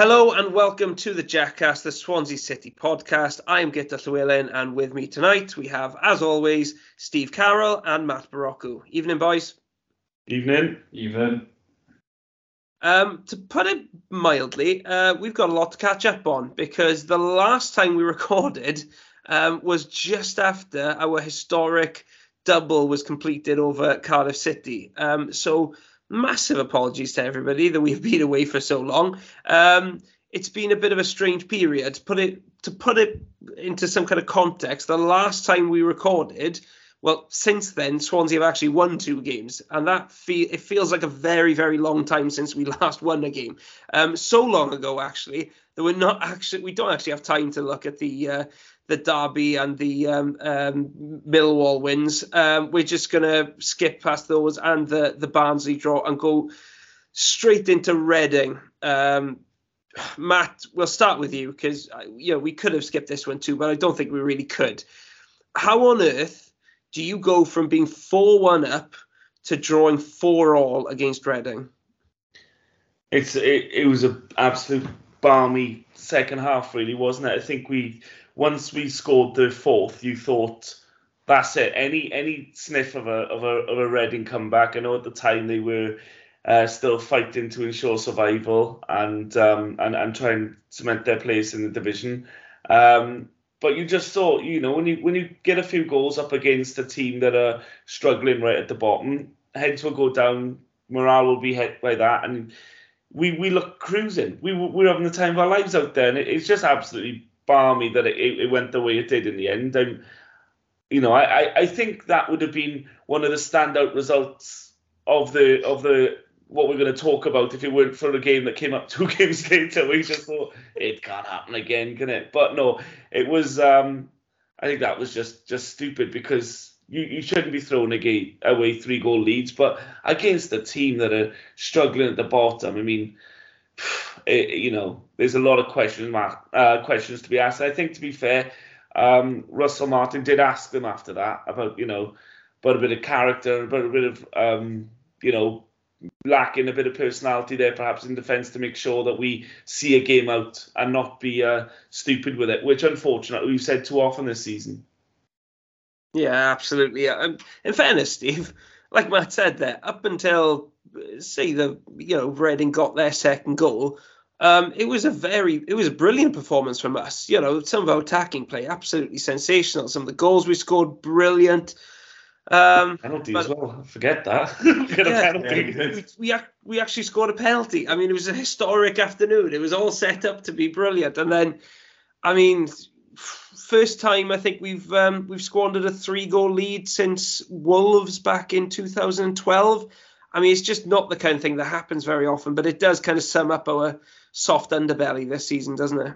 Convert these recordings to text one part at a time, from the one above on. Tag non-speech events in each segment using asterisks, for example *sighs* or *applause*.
Hello and welcome to the Jackcast, the Swansea City podcast. I am Guto Llewellyn, and with me tonight we have, as always, Steve Carroll and Matt Barocco. Evening, boys. Evening. Evening. Um, to put it mildly, uh, we've got a lot to catch up on because the last time we *laughs* recorded um, was just after our historic double was completed over Cardiff City. Um, so massive apologies to everybody that we've been away for so long. Um, it's been a bit of a strange period. To put it to put it into some kind of context, the last time we recorded, well, since then Swansea have actually won two games, and that feel it feels like a very very long time since we *laughs* last won a game. Um, so long ago actually that we're not actually we don't actually have time to look at the uh, the Derby and the um, um, Millwall wins. Um, we're just going to skip past those and the, the Barnsley draw and go straight into Reading. Um, Matt, we'll start with you because uh, you know we could have skipped this one too, but I don't think we really could. How on earth do you go from being four one up to drawing four all against Reading? It's it, it was an absolute balmy second half, really, wasn't it? I think we once we scored the fourth, you thought that's it. Any any sniff of a of a of a Reading comeback. I know at the time they were uh, still fighting to ensure survival and um, and and try and cement their place in the division. Um, but you just thought, you know, when you when you get a few goals up against a team that are struggling right at the bottom, heads will go down, morale will be hit by that, and we we look cruising. We we're having the time of our lives out there, and it, it's just absolutely balmy that it, it went the way it did in the end. And you know, I, I think that would have been one of the standout results of the of the what we're going to talk about if it weren't for a game that came up two *laughs* games later. We just thought it can't happen again, can it? But no, it was. Um, I think that was just just stupid because you, you shouldn't be throwing away three goal leads, but against a team that are struggling at the bottom. I mean, *sighs* it, you know, there's a lot of questions uh, questions to be asked. I think to be fair, um, Russell Martin did ask them after that about you know, about a bit of character, about a bit of um, you know, lacking a bit of personality there, perhaps in defence to make sure that we see a game out and not be uh, stupid with it, which unfortunately we've said too often this season. Yeah, absolutely. Um, in fairness, Steve, *laughs* like Matt said there, up until say the you know Reading got their second goal, um, it was a very it was a brilliant performance from us. You know, some of our attacking play absolutely sensational. Some of the goals we scored brilliant. Um, penalty but, as well. Forget that. *laughs* yeah, we, we, we actually scored a penalty. I mean, it was a historic afternoon. It was all set up to be brilliant, and then, I mean, first time I think we've um, we've squandered a three goal lead since Wolves back in 2012. I mean, it's just not the kind of thing that happens very often, but it does kind of sum up our soft underbelly this season, doesn't it?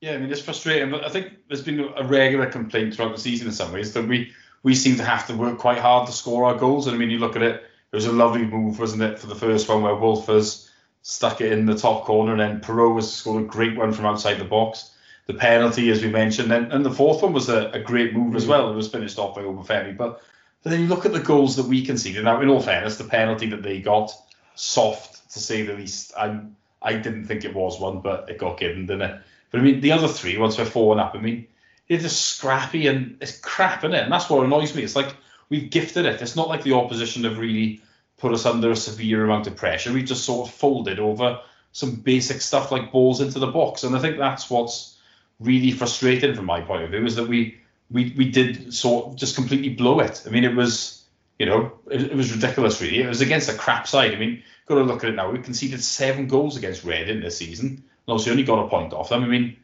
Yeah, I mean, it's frustrating, but I think there's been a regular complaint throughout the season in some ways that we we seem to have to work quite hard to score our goals. And I mean, you look at it, it was a lovely move, wasn't it, for the first one where Wolfers stuck it in the top corner, and then Piroe was scored a great one from outside the box. The penalty, as we mentioned, and, and the fourth one was a, a great move as mm. well. It was finished off by Obafemi, but then you look at the goals that we conceded. Now, in all fairness, the penalty that they got, soft to say the least. I I didn't think it was one, but it got given, didn't it? But I mean, the other three, once we're four up, I mean, they're just scrappy and it's crap, in it? And that's what annoys me. It's like we've gifted it. It's not like the opposition have really put us under a severe amount of pressure. We just sort of folded over some basic stuff like balls into the box. And I think that's what's really frustrating from my point of view is that we we we did sort of just completely blow it. I mean, it was you know it, it was ridiculous. Really, it was against a crap side. I mean, got to look at it now. We conceded seven goals against Reading this season, and obviously only got a point off them. I mean,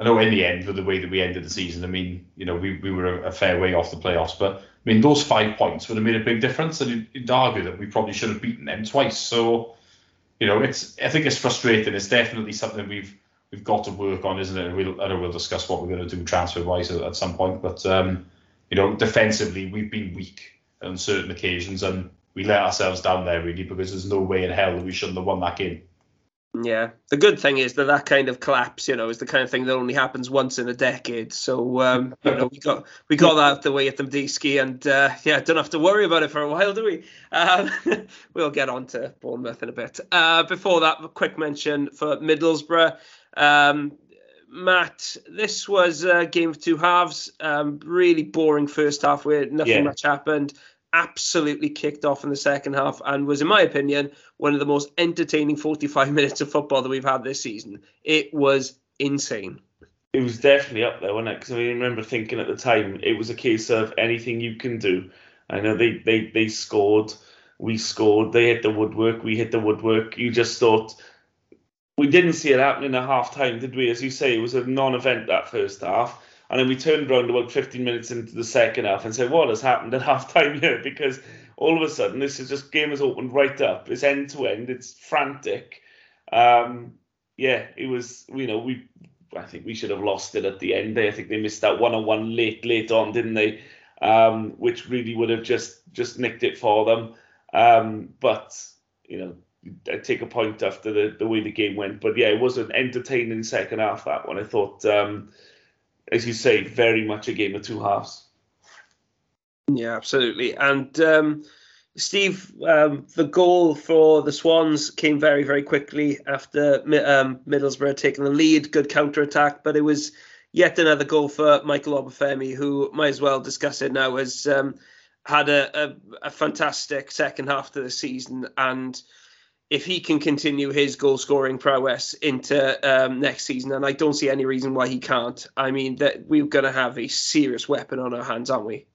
I know in the end, with the way that we ended the season, I mean, you know, we, we were a, a fair way off the playoffs, but I mean, those five points would have made a big difference, and you'd, you'd argue that we probably should have beaten them twice. So, you know, it's I think it's frustrating. It's definitely something we've we've got to work on, isn't it? We'll, I know we'll discuss what we're going to do transfer wise at, at, some point. But um, you know, defensively, we've been weak on certain occasions, and we let ourselves down there really because there's no way in hell that we shouldn't have won that game. Yeah, the good thing is that that kind of collapse, you know, is the kind of thing that only happens once in a decade. So, um, you know, we got we got that out the way at the Madejski, and uh, yeah, don't have to worry about it for a while, do we? Um, *laughs* we'll get on to Bournemouth in a bit. Uh, before that, a quick mention for Middlesbrough. Um, Matt, this was a game of two halves. Um, really boring first half where nothing yeah. much happened absolutely kicked off in the second half and was, in my opinion, one of the most entertaining 45 *laughs* minutes of football that we've had this season. It was insane. It was definitely up there, wasn't it? Because I remember thinking at the time it was a case of anything you can do. I know they, they, they scored, we scored, they hit the woodwork, we hit the woodwork. You just thought we didn't see it happening at half time, did we? As you say, it was a non event that first half. And then we turned around about 15 minutes into the second half and said, what has happened at *laughs* half time here? Because all of a sudden, this is just game has opened right up. It's end to end. It's frantic. Um, yeah, it was, you know, we, I think we should have lost it at the end. there. I think they missed that one on one late, late on, didn't they? Um, which really would have just, just nicked it for them. Um, but, you know, I take a point after the, the way the game went. But yeah, it was an entertaining second half, that one. I thought, um, as you say, very much a game of two halves. Yeah, absolutely. And um, Steve, um, the goal for the Swans came very, very quickly after um, Middlesbrough taking the lead. Good counter attack, but it was yet another goal for Michael Obafemi, who might as well discuss it now, has um, had a, a, a fantastic second half to the season and if he can continue his goal scoring prowess into um, next season, and I don't see any reason why he can't. I mean, that we're going to have a serious weapon on our hands, aren't we?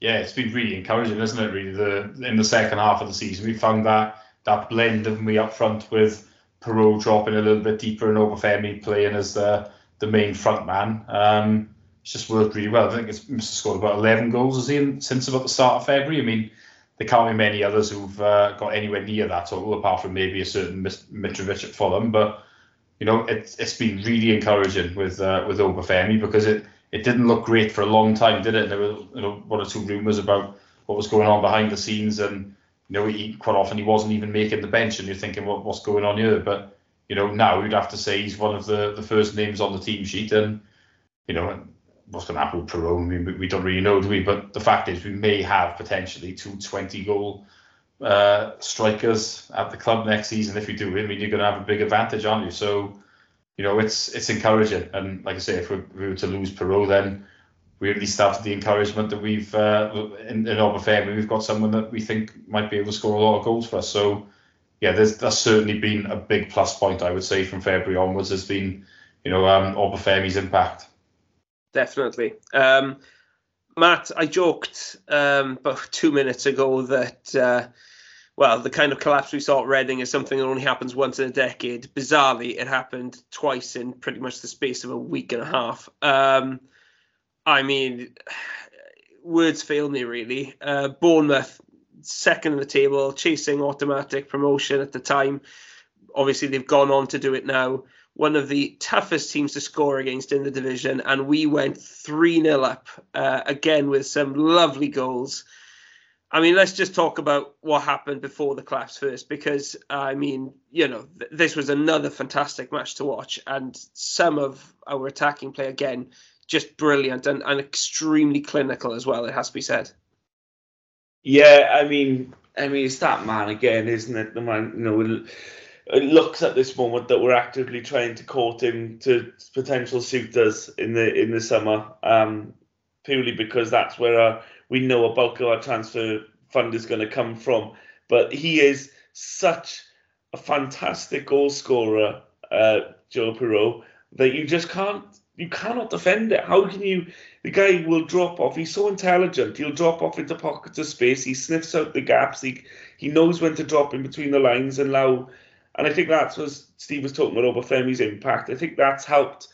Yeah, it's been really encouraging, isn't it? Really, the in the second half of the season, we found that that blend of me up front with Piroe dropping a little bit deeper and Obafemi playing as the the main front man. Um, it's just worked really well. I think it's scored about 11 goals in since about the start of February. I mean there can't be many others who've uh, got anywhere near that total, apart from maybe a certain Mitrovic at Fulham. But you know, it's been really encouraging with uh, with Obafemi because it it didn't look great for a long time, did it? There were you know one or two rumours about what was going on behind the scenes, and you know, he quite often he wasn't even making the bench, and you're thinking, well, what's going on here? But you know, now you'd have to say he's one of the the first names on the team sheet, and you know, what's going to happen with? I mean, we don't really know, do we? But the fact is, we may have potentially two 20 goal uh, strikers at the club next season. If we do, I mean, you're going to have a big advantage, aren't you? So, you know, it's it's encouraging. And like I say, if we, we were to lose Piroe, then we at least have the encouragement that we've uh, in, in Obafemi, we've got someone that we think might be able to score a lot of goals for us. So, yeah, there's that's certainly been a big plus point I would say from February onwards. Has been, you know, um, impact definitely. Um, Matt, I joked um, about *laughs* two minutes ago that, uh, well, the kind of collapse we saw at Reading is something that only happens once in a decade. Bizarrely, it happened twice in pretty much the space of a week and a half. Um, I mean, *sighs* words fail me really. Uh, Bournemouth, second in the table, chasing automatic promotion at the time. Obviously, they've gone on to do it now one of the toughest teams to score against in the division, and we went 3 0 up uh, again with some lovely goals. I mean, let's just talk about what happened before the collapse first, because I mean, you know, th- this was another fantastic match to watch, and some of our attacking play again just brilliant and, and extremely clinical as well. It has to be said. Yeah, I mean, I mean, it's that man again, isn't it? The man, you know it looks at this moment that we're actively trying to court him to potential suitors in the in the summer, um, purely because that's where our, we know a bulk of our transfer fund is going to come from. But he is such a fantastic goal scorer, uh, Joe Piroe, that you just can't you cannot defend it. How can you? The guy will drop off. He's so intelligent. He'll drop off into pockets of space. He sniffs out the gaps. He he knows when to drop in between the lines and allow and I think that's what Steve was talking about Obafemi's impact. I think that's helped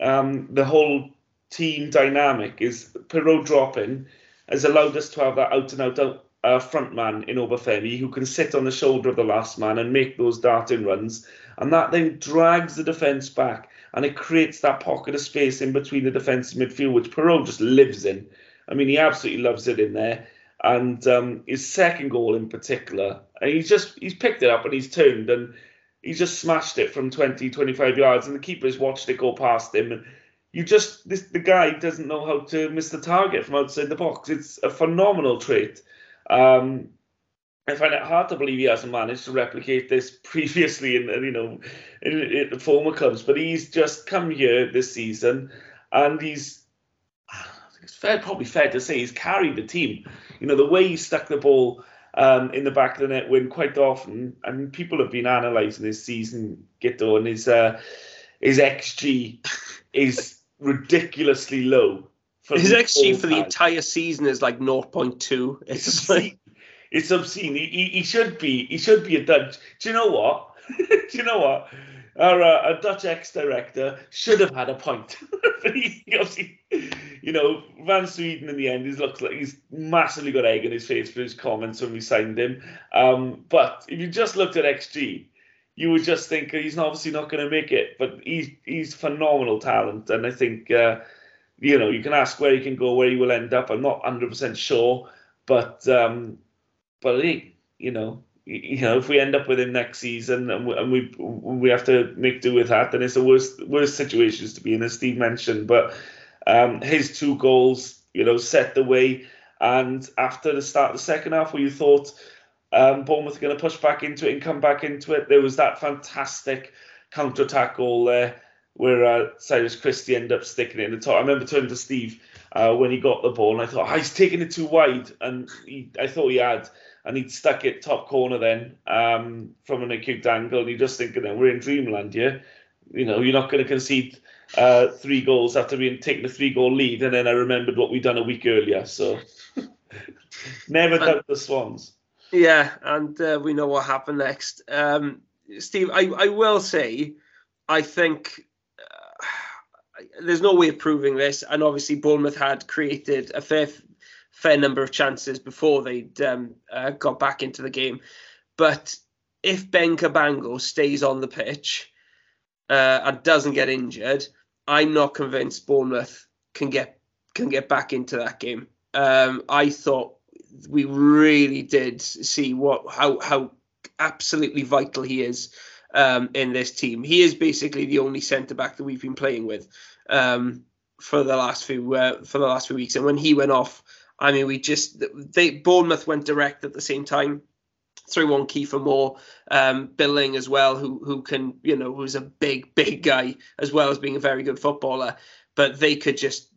um, the whole team dynamic. Is Piroe dropping has allowed us to have that out and out uh, front man in Obafemi who can sit on the shoulder of the last man and make those darting runs, and that then drags the defence back and it creates that pocket of space in between the defence and midfield, which Piroe just lives in. I mean, he absolutely loves it in there. And um, his second goal in particular, and he's just he's picked it up and he's turned and he just smashed it from 20, 25 yards, and the keepers watched it go past him. And you just this the guy doesn't know how to miss the target from outside the box. It's a phenomenal trait. Um, I find it hard to believe he hasn't managed to replicate this *laughs* previously in you know in, in the former clubs, but he's just come here this season and he's it's fair, probably fair to say he's carried the team. You know the way he stuck the ball um, in the back of the net when quite often, and people have been analysing his season, Guto, and his uh, his xG is *laughs* ridiculously low. his xG for the entire season is like 0.2. *laughs* It's, it's like it's obscene. He, he, he, should be he should be a Dutch. Do you know what? *laughs* Do you know what? Our, uh, Dutch ex-director should have had a point. but he, obviously, you know, Van Sweden in the end, he looks like he's massively got egg in his face for his comments when we signed him. Um, but if you just looked at XG, you would just think he's obviously not going to make it. But he's he's phenomenal talent, and I think uh, you know you can ask where he can go, where he will end up. I'm not 100 percent sure, but um, but he, you know, you know, if we end up with him next season and we, and we we have to make do with that, then it's the worst worst situations to be in, as Steve mentioned. But um, his two goals, you know, set the way. And after the start of the second half, where you thought um, Bournemouth are going to push back into it and come back into it, there was that fantastic counter attack goal there where uh, Cyrus Christie ended up sticking it in the top. I remember turning to Steve uh, when he got the ball, and I thought, oh, he's taking it too wide, and he, I thought he had and he'd stuck it top corner then um, from an acute angle. And you're just thinking, we're in dreamland here. You know, you're not going to concede uh, three goals after being taking a three goal lead. And then I remembered what we'd done a week earlier. So *laughs* never doubt the Swans. Yeah, and uh, we know what happened next. Um, Steve, I, I will say, I think uh, there's no way of proving this. And obviously, Bournemouth had created a fair fair number of chances before they'd um, uh, got back into the game. But if Ben Cabango stays on the pitch uh, and doesn't get injured, I'm not convinced Bournemouth can get can get back into that game. Um, I thought we really did see what how how absolutely vital he is um, in this team. He is basically the only centre back that we've been playing with um, for the last few uh, for the last few weeks, and when he went off I mean, we just they Bournemouth went direct at the same time. Through on Kiefer Moore, um, Billing as well, who who can you know who's a big *laughs* big guy as well as being a very good footballer, but they could just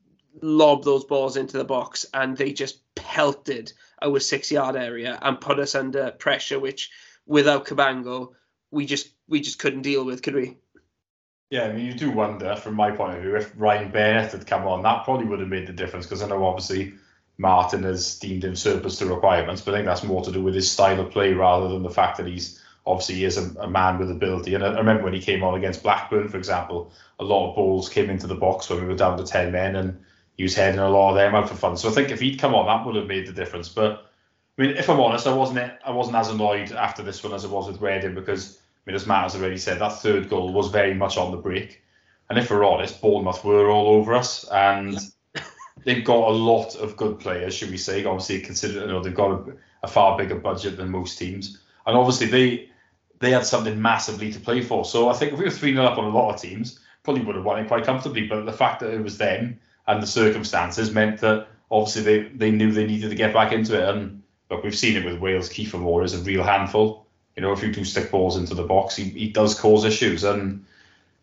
lob those balls into the box and they just pelted our six yard area and put us under pressure, which without Cabango we just we just couldn't deal with, could we? Yeah, I mean, you do wonder, from my point of view, if Ryan Bennett had come on, that probably would have made the difference because I know obviously Martin has deemed him surplus to requirements, but I think that's more to do with his style of play rather than the fact that he's obviously he is a, a man with ability. And I, I remember when he came on against Blackburn, for example, a lot of balls came into the box when we were down to 10 men and he was heading a lot of them out for fun. So I think if he'd come on, that would have made the difference. But I mean, if I'm honest, I wasn't I wasn't as annoyed after this one as I was with Reading because I mean, as Matt has already said, that third goal was very much on the break. And if we're honest, Bournemouth were all over us and they've got a lot of good players, should we say? Obviously, consider you know they've got a, a, far bigger budget than most teams, and obviously they they had something massively to play for. So I think if we were three 0 up on a lot of teams, probably would have won it quite comfortably. But the fact that it was them and the circumstances meant that obviously they they knew they needed to get back into it. And look, we've seen it with Wales. Kiefer Moore is a real handful. You know, if you do stick balls into the box, he, he does cause issues and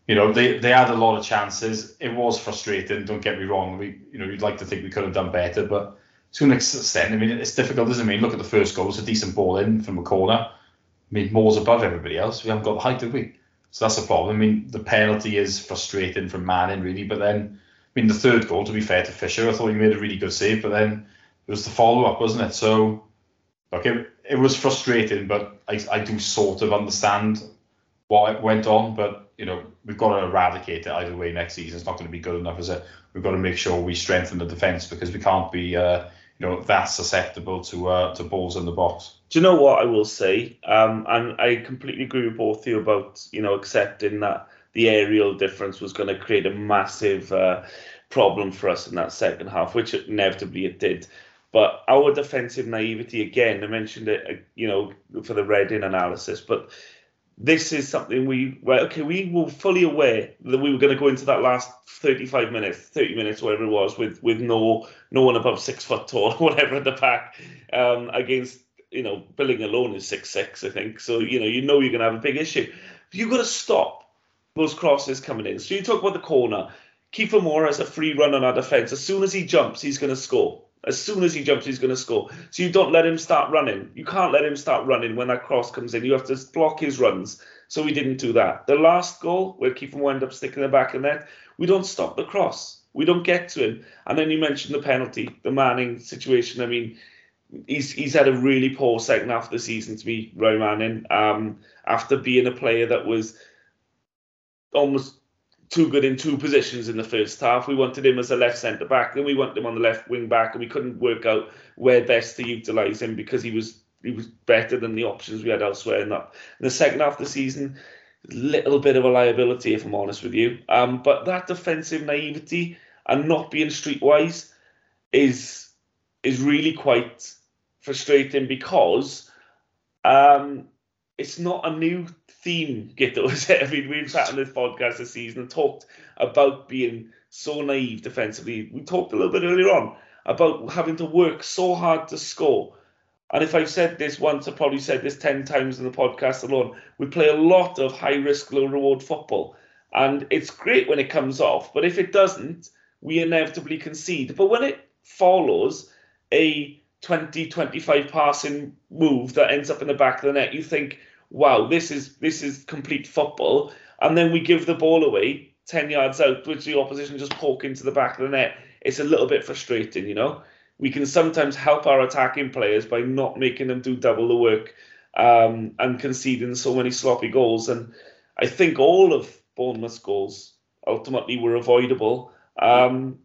you know, they, they had a lot of chances. It was frustrating. Don't get me wrong. We, you know, you'd like to think we could have done better, but to an extent, I mean, it's difficult, isn't it? I mean, look at the first goal. It's a decent ball in from a corner. I mean, Moore's above everybody else. We haven't got the height, have we? So that's a problem. I mean, the penalty is frustrating from Manning, really. But then, I mean, the third goal, to be fair to Fisher, I thought he made a really good save. But then it was the follow up, wasn't it? So, okay, it was frustrating, but I, I do sort of understand what went on. But you know, we've got to eradicate it either way next season. It's not going to be good enough, is it? We've got to make sure we strengthen the defence because we can't be, uh, you know, that susceptible to uh, to balls in the box. Do you know what I will say? Um, and I completely agree with both of you about, you know, accepting that the aerial difference was going to create a massive uh, problem for us in that second half, which inevitably it did. But our defensive naivety, again, I mentioned it, uh, you know, for the Reading analysis, but this is something we were okay we were fully aware that we were going to go into that last 35 minutes 30 minutes whatever it was with with no no one above six foot tall *laughs* whatever at the back um, against you know billing alone is six six i think. So you know you know you're going to have a big issue. You've got to stop those crosses coming in. So you talk about the corner. Kiefer Moore has a free run on our defence as soon as he jumps he's going to score as soon as he jumps, he's going to score. So you don't let him start running. You can't let him start running when that cross comes in. You have to block his runs. So we didn't do that. The last goal, where Kiefer will end up sticking the back of net, we don't stop the cross. We don't get to him. And then you mentioned the penalty, the Manning situation. I mean, he's he's had a really poor second half of the season to me, Ryan Manning. Um, after being a player that was almost too good in two positions in the first half. We wanted him as a left centre back, and we wanted him on the left wing back, and we couldn't work out where best to utilise him because he was he was better than the options we had elsewhere. In that in the second half of the season, little bit of a liability if I'm honest with you. Um, but that defensive naivety and not being streetwise is is really quite frustrating because um, it's not a new theme, Guto, is *laughs* it? I mean, we've sat on this podcast this season and talked about being so naive defensively. We talked a little bit earlier on about having to work so hard to score. And if I've said this once, I've probably said this 10 times in the podcast alone. We play a lot of high risk, low reward football. And it's great when it comes off, but if it doesn't, we inevitably concede. But when it follows a 20, 25 passing move that ends up in the back of the net, you think, wow, this is this is complete football. And then we give the ball away 10 yards out, which the opposition just poke into the back of the net. It's a little bit frustrating, you know. We can sometimes help our attacking players by not making them do double the work um, and conceding so many sloppy goals. And I think all of Bournemouth's goals ultimately were avoidable. Um,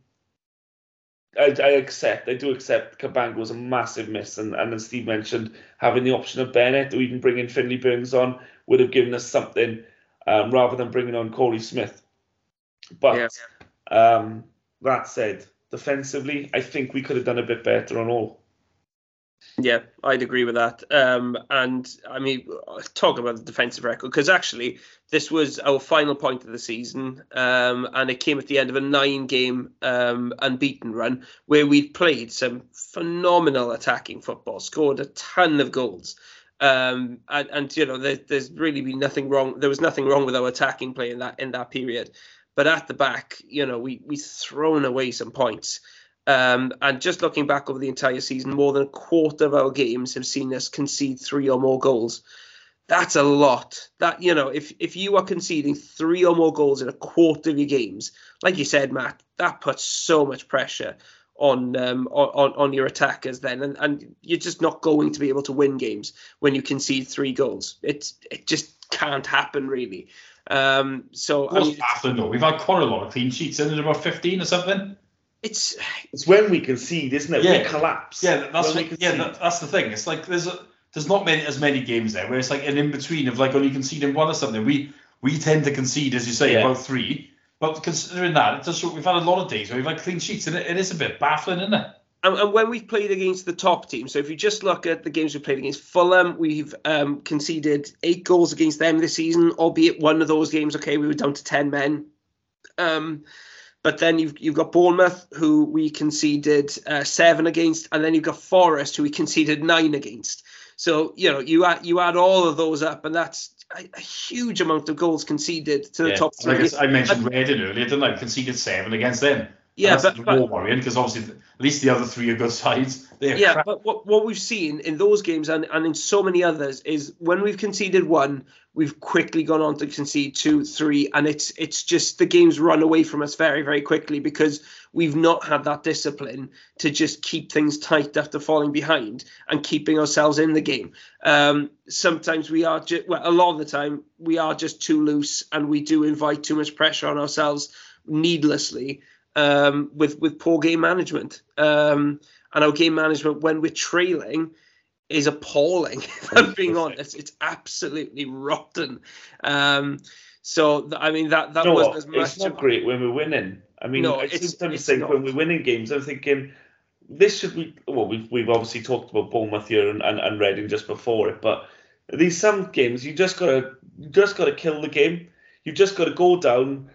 I, I, accept, I do accept Cabango was a massive miss, and, and as Steve mentioned, having the option of Bennett or even bringing Finlay Burns on would have given us something um, rather than bringing on Korey Smith. But yeah. um, that said, defensively, I think we could have done a bit better on all. Yeah, I'd agree with that. Um, and I mean, talk about the defensive record because actually this was our final point of the season, um, and it came at the end of a nine-game um, unbeaten run where we'd played some phenomenal attacking football, scored a ton of goals. Um, and, and, you know, there, there's really been nothing wrong. There was nothing wrong with our attacking play in that in that period, but at the back, you know, we we thrown away some points. Um, and just looking back over the entire season, more than a quarter of our games have seen us concede three or more goals. That's a lot. That you know, if if you are conceding three or more goals in a quarter of your games, like you said, Matt, that puts so much pressure on um, on on your attackers then, and, and you're just not going to be able to win games when you concede three goals. It's it just can't happen really. Um, so I mean, baffling though. We've had quite a lot of clean sheets in it, about fifteen or something it's it's when we concede, isn't it? Yeah. We collapse. Yeah, that's what, yeah, that, that's the thing. It's like there's a there's not many as many games there where it's like an in between of like only conceding one or something. We we tend to concede, as you say, yeah. about three. But considering that, it does we've had a lot of days where we've had clean sheets, and it, it is a bit baffling, isn't it? And, and, when we've played against the top team, so if you just look at the games we played against Fulham, we've um, conceded eight goals against them this season, albeit one of those games, okay, we were down to 10 men. Um, but then you've you've got Bournemouth, who we conceded uh, seven against, and then you've got Forest, who we conceded nine against. So you know you add you add all of those up, and that's a, a huge amount of goals conceded to the yeah, top three. Like I mentioned Reading earlier, didn't I? Conceded seven against them. Yeah, and that's but, more worrying because obviously at least the other three are good sides. yeah, crap. but what, what we've seen in those games and, and in so many others is when we've conceded one, we've quickly gone on to concede two, three, and it's it's just the games run away from us very, very quickly because we've not had that discipline to just keep things tight after falling behind and keeping ourselves in the game. Um, sometimes we are just well, a lot of the time we are just too loose and we do invite too much pressure on ourselves needlessly um, with with poor game management. Um, and our game management when we're trailing is appalling. *laughs* If I'm being honest, it's absolutely rotten. Um, so th- I mean that that know wasn't as much. It's not great when we're winning. I mean, no, I sometimes think not. when we're winning games, I'm thinking this should be. Well, we've we've obviously talked about Bournemouth here and, and, and Reading just before it, but These some games you just gotta you just gotta kill the game. You've just got to go down.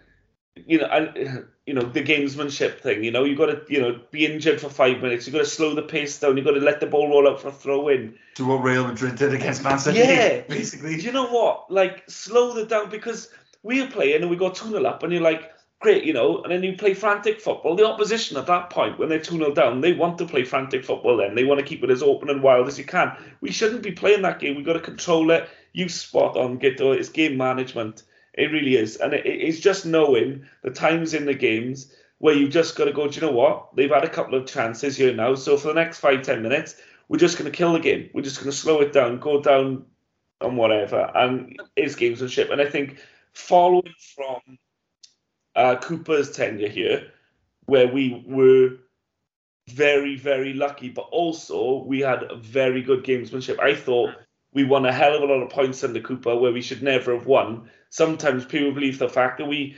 You know, and you know the gamesmanship thing. You know, you've got to you know be injured for five minutes. You've got to slow the pace down. You've got to let the ball roll out for a throw in. To what Real Madrid did against Man City. Yeah. *laughs* basically. Do you know what? Like slow the down because we're playing and we got two 0 up, and you're like, great, you know, and then you play frantic football. The opposition at that point, when they're 2 0 down, they want to play frantic football then. They want to keep it as open and wild as you can. We shouldn't be playing that game. We've got to control it. You spot on, Guto. It's game management. It really is. And it, it's just knowing the times in the games where you've just got to go, do you know what? They've had a couple of chances here now. So for the next five, ten minutes, we're just going to kill the game. We're just going to slow it down, go down and whatever. And it's gamesmanship. And I think following from uh, Cooper's tenure here, where we were very, very lucky, but also we had very good gamesmanship. I thought we won a hell of a lot of points in the Cooper where we should never have won. Sometimes people believe the fact that we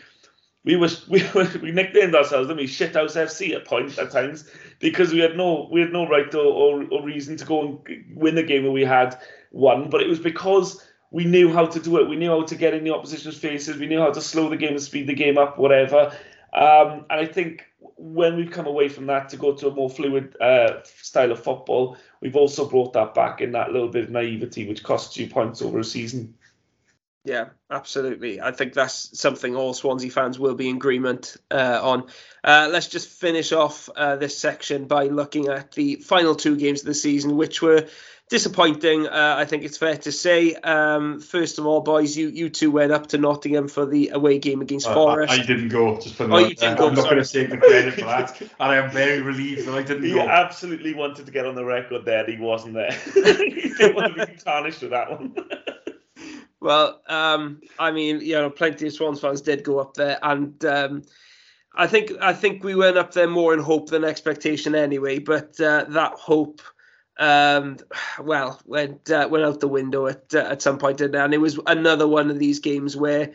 we was *laughs* we we nicknamed ourselves, didn't we? Shithouse FC at points at times because we had no we had no right or, or, or reason to go and win the game where we had won, but it was because we knew how to do it. We knew how to get in the opposition's faces. We knew how to slow the game and speed the game up, whatever. Um, and I think when we've come away from that to go to a more fluid uh, style of football, we've also brought that back in that little bit of naivety, which costs you points over a season. Yeah, absolutely. I think that's something all Swansea fans will be in agreement uh, on. Uh, let's just finish off uh, this section by looking at the final two games of the season, which were disappointing. Uh, I think it's fair to say. Um, first of all, boys, you you two went up to Nottingham for the away game against Forest. I, I, didn't go. Just put oh, you didn't go. I'm not going to take the credit for that, and I am very relieved that I didn't he go. He absolutely wanted to get on the record there. That He wasn't there. *laughs* he didn't want to be tarnished with that one. *laughs* Well, um, I mean, you know, plenty of Swans fans did go up there, and um, I think I think we went up there more in hope than expectation anyway. But uh, that hope, um, well, went uh, went out the window at uh, at some point, and it was another one of these games where,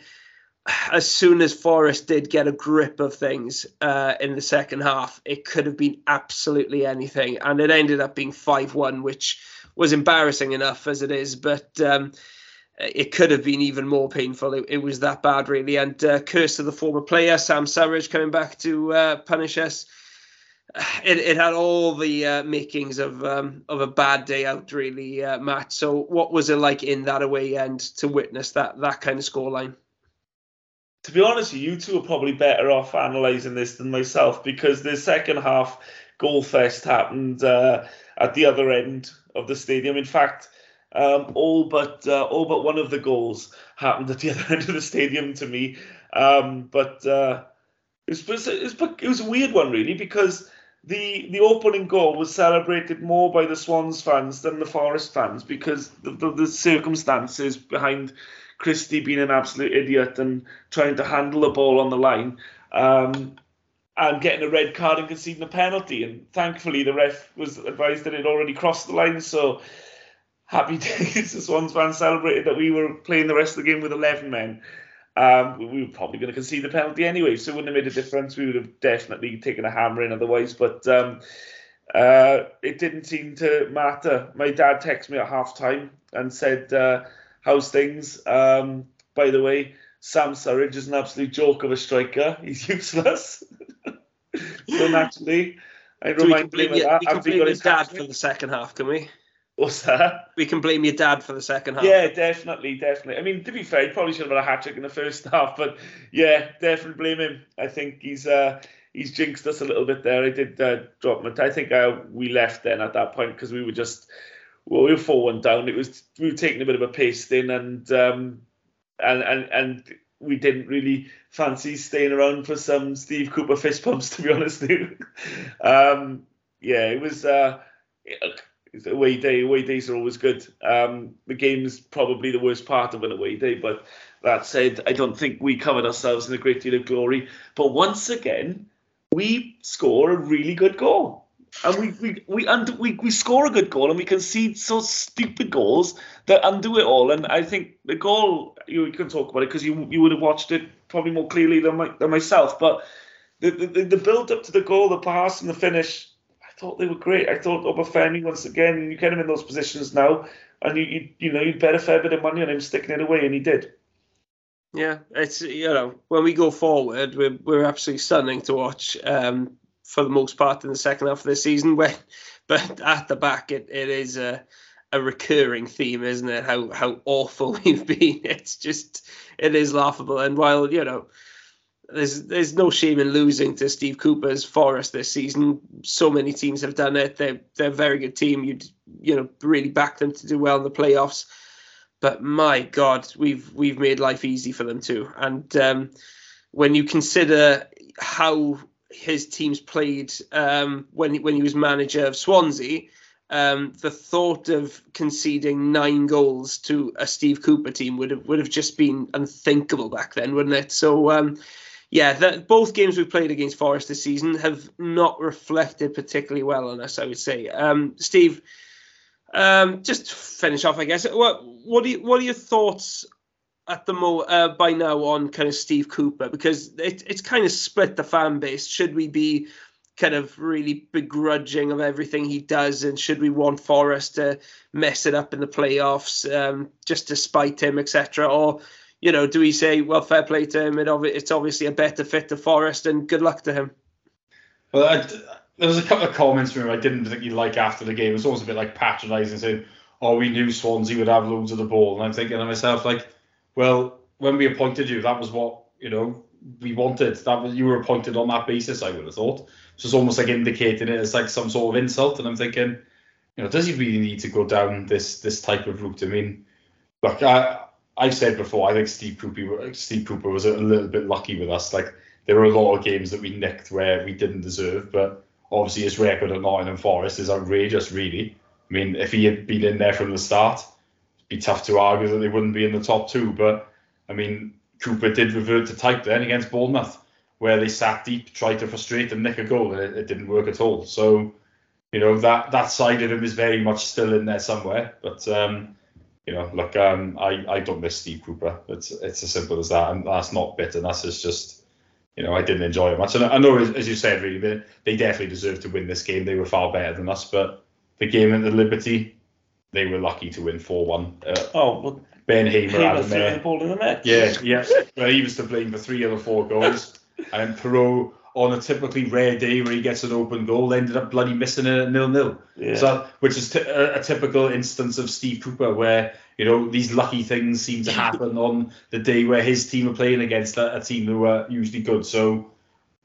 as soon as Forest did get a grip of things uh, in the second half, it could have been absolutely anything, and it ended up being five one, which was embarrassing enough as it is, but. Um, it could have been even more painful. It, it was that bad, really. And uh, curse to the former player, Sam Surridge, coming back to uh, punish us. *sighs* It, it had all the uh, makings of um, of a bad day out, really, uh, Matt. So, what was it like in that away end to witness that that kind of scoreline? To be honest, you two are probably better off analysing this than myself because the second half goal fest happened uh, at the other end of the stadium. In fact, um, all but uh, all but one of the goals happened at the *laughs* other end of the stadium to me. Um, but uh, it, was, it, was, it was a weird one really because the the opening goal was celebrated more by the Swans fans than the Forest fans because the, the, the circumstances behind Christie being an absolute idiot and trying to handle the ball on the line. Um, and getting a red card and conceding a penalty. And thankfully, the ref was advised that it already crossed the line. So happy *laughs* days. The Swans fans celebrated that we were playing the rest of the game with 11 men. Um, we were probably going to concede the penalty anyway, so it wouldn't have made a difference. We would have definitely taken a hammer in otherwise, but um, uh, it didn't seem to matter. My dad texted me at half time and said, uh, How's things? Um, by the way, Sam Surridge is an absolute joke of a striker. *laughs* He's useless. *laughs* so naturally, I remind him of that. We can blame his dad for the second half, can we? What's that? We can blame your dad for the second half. Yeah, definitely, definitely. I mean, to be fair, he probably should have had a hat trick in the first *laughs* half, but yeah, definitely blame him. I think he's uh, he's jinxed us a little bit there. I did uh, drop him. I think uh, we left then at that point because we were just well, we were four one down. It was we were taking a bit of a pasting and um, and and and we didn't really fancy staying around for some Steve Cooper fist pumps, *laughs* to be honest. *laughs* um, yeah, it was. Uh, it, away day. Away days are always good. Um, the game's probably the worst part of an away day, but that said, I don't think we covered ourselves in a great deal of glory. But once again, we score a really good goal. And we we we, undo, we we score a good goal and we concede so stupid goals that undo it all. And I think the goal you, you can talk about it because you you would have watched it probably more clearly than my, than myself. But the the, the build up to the goal, the pass and the finish, thought they were great. I thought Obafemi once again, you get him in those positions now, and you you, you know you'd bet a fair bit of money on him sticking it away, and he did. Yeah, it's you know when we go forward, we're we're absolutely stunning to watch. Um, for the most part in the second half of the season, *laughs* when but at the back it, it is a a recurring theme, isn't it? How how awful *laughs* we've been. It's just it is laughable. And while you know there's there's no shame in losing to Steve Cooper's Forest this season. So many teams have done it. They're they're a very good team. You'd you know really back them to do well in the playoffs. But my God, we've we've made life easy for them too. And um, when you consider how his teams played um, when when he was manager of Swansea, um, the thought of conceding nine goals to a Steve Cooper team would have would have just been unthinkable back then, wouldn't it? So um, yeah, both games we've played against Forest this season have not reflected particularly well on us. I would say, um, Steve. Um, just to finish off, I guess. What what are you, what are your thoughts at the mo uh, by now on kind of Steve Cooper because it, it's kind of split the fan base. Should we be kind of really begrudging of everything he does, and should we want Forest to mess it up in the playoffs um, just to spite him, etc., or you know, do we say, well, fair play to him? It it's obviously a better fit to Forest, and good luck to him. Well, I, there was a couple of comments from him I didn't particularly like after the game. It was almost a bit like patronising, saying, "Oh, we knew Swansea would have loads of the ball," and I'm thinking to myself, like, well, when we appointed you, that was what you know we wanted. That was you were appointed on that basis. I would have thought. So it's almost like indicating it as like some sort of insult, and I'm thinking, you know, does he really need to go down this this type of route? I mean, look, I I've said before, I think Steve Cooper, Steve Cooper was a little bit lucky with us. Like there were a lot of games that we nicked where we didn't deserve, but obviously his record at Nottingham Forest is outrageous. Really, I mean, if he had been in there from the start, it'd be tough to argue that they wouldn't be in the top two. But I mean, Cooper did revert to type then against Bournemouth, where they sat deep, tried to frustrate and nick a goal, and it, it didn't work at all. So, you know, that that side of him is very much still in there somewhere, but. um you know, look, um, I, I don't miss Steve Cooper. It's it's as simple as that, and that's not bitterness. It's just, you know, I didn't enjoy it much. And I know, as you said, really, they, they definitely deserved to win this game. They were far better than us, but the game at the Liberty, they were lucky to win four one. Uh, oh, well, Ben Hamer, threw the ball in the net. Yeah, yeah. well, he was to blame for three of the four goals, *laughs* and Piroe on a typically rare day where he gets an open goal, ended up bloody missing it at nil nil. Yeah. So, which is t- a, a, typical instance of Steve Cooper, where you know these lucky things seem to *laughs* happen on the day where his team are playing against a, a team who are usually good. So,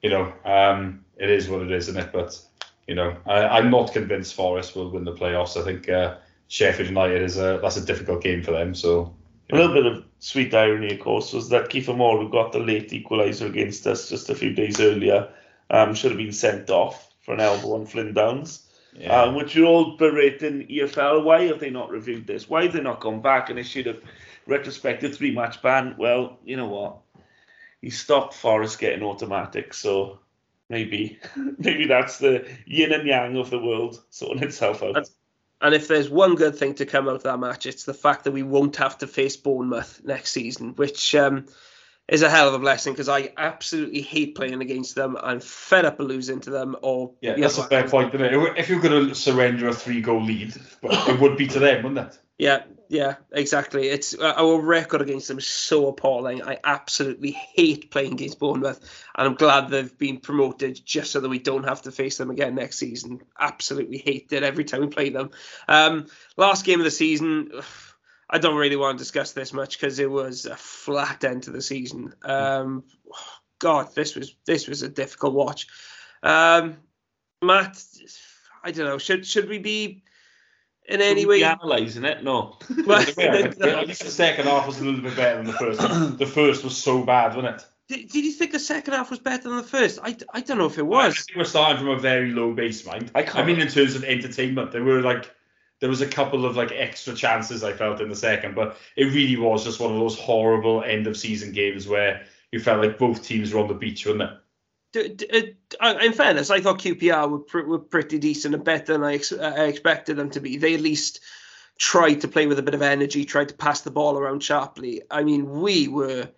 you know, um, it is what it is, isn't it? But you know, I, am not convinced Forest will win the playoffs. I think uh, Sheffield United is a that's a difficult game for them. So a little bit of sweet irony, of course, was that Kiefer Moore, who got the late equaliser against us just a few days earlier, um, should have been sent off for an elbow on Flynn Downes. Yeah. Um, which you're all berating EFL. Why have they not reviewed this? Why have they not gone back and issued a retrospective three match ban? Well, you know what? He stopped Forest getting automatic, so maybe *laughs* maybe that's the yin and yang of the world sorting itself out. And if there's one good thing to come out of that match, it's the fact that we won't have to face Bournemouth next season, which um, is a hell of a blessing because I absolutely hate playing against them. I'm fed up of losing to them. Or yeah, that's know, a fair point. Isn't it? If you're going to surrender a three-goal lead, it would be to them, wouldn't it? Yeah, yeah, exactly. It's uh, our record against them is so appalling. I absolutely hate playing against Bournemouth, and I'm glad they've been promoted just so that we don't have to face them again next season. Absolutely hate it every time we play them. Um, last game of the season. *sighs* I don't really want to discuss this much because it was a flat end to the season. Um, *sighs* God, this was this was a difficult watch. Um, Matt, I don't know. Should should we be in any way analysing it. No. *laughs* Well, *laughs* at least the second half was a little bit better than the first. *clears throat* the first was so bad, wasn't it? Did, did you think the second half was better than the first? I, I don't know if it was. we were starting from a very low baseline. I, I mean, in terms of entertainment, there were like there was a couple of like extra chances I felt in the second, but it really was just one of those horrible end of season games where you felt like both teams were on the beach, wasn't it? Uh, in fairness, I thought QPR were, pr- were pretty decent and better than I, ex- I, expected them to be. They at least tried to play with a bit of energy, tried to pass the ball around sharply. I mean, we were.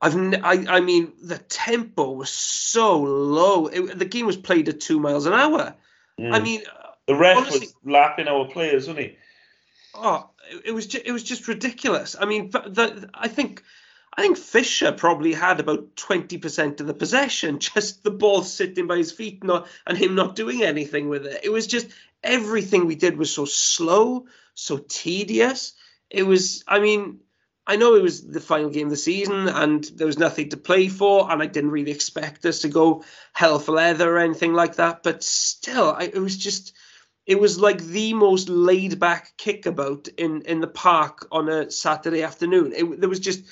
I've I, I mean, the tempo was so low. It, the game was played at two miles an hour. Mm. I mean, the ref honestly, was lapping our players, wasn't he? Oh, it was just, it was just ridiculous. I mean, the, I think I think Fisher probably had about twenty percent of the possession, *laughs* just the ball sitting by his feet, not and him not doing anything with it. It was just everything we did was so slow, so tedious. It was, I mean, I know it was the final game of the season and there was nothing to play for, and I didn't really expect us to go hell for leather or anything like that. But still, I, it was just it was like the most laid back kickabout in in the park on a Saturday afternoon. It, there was just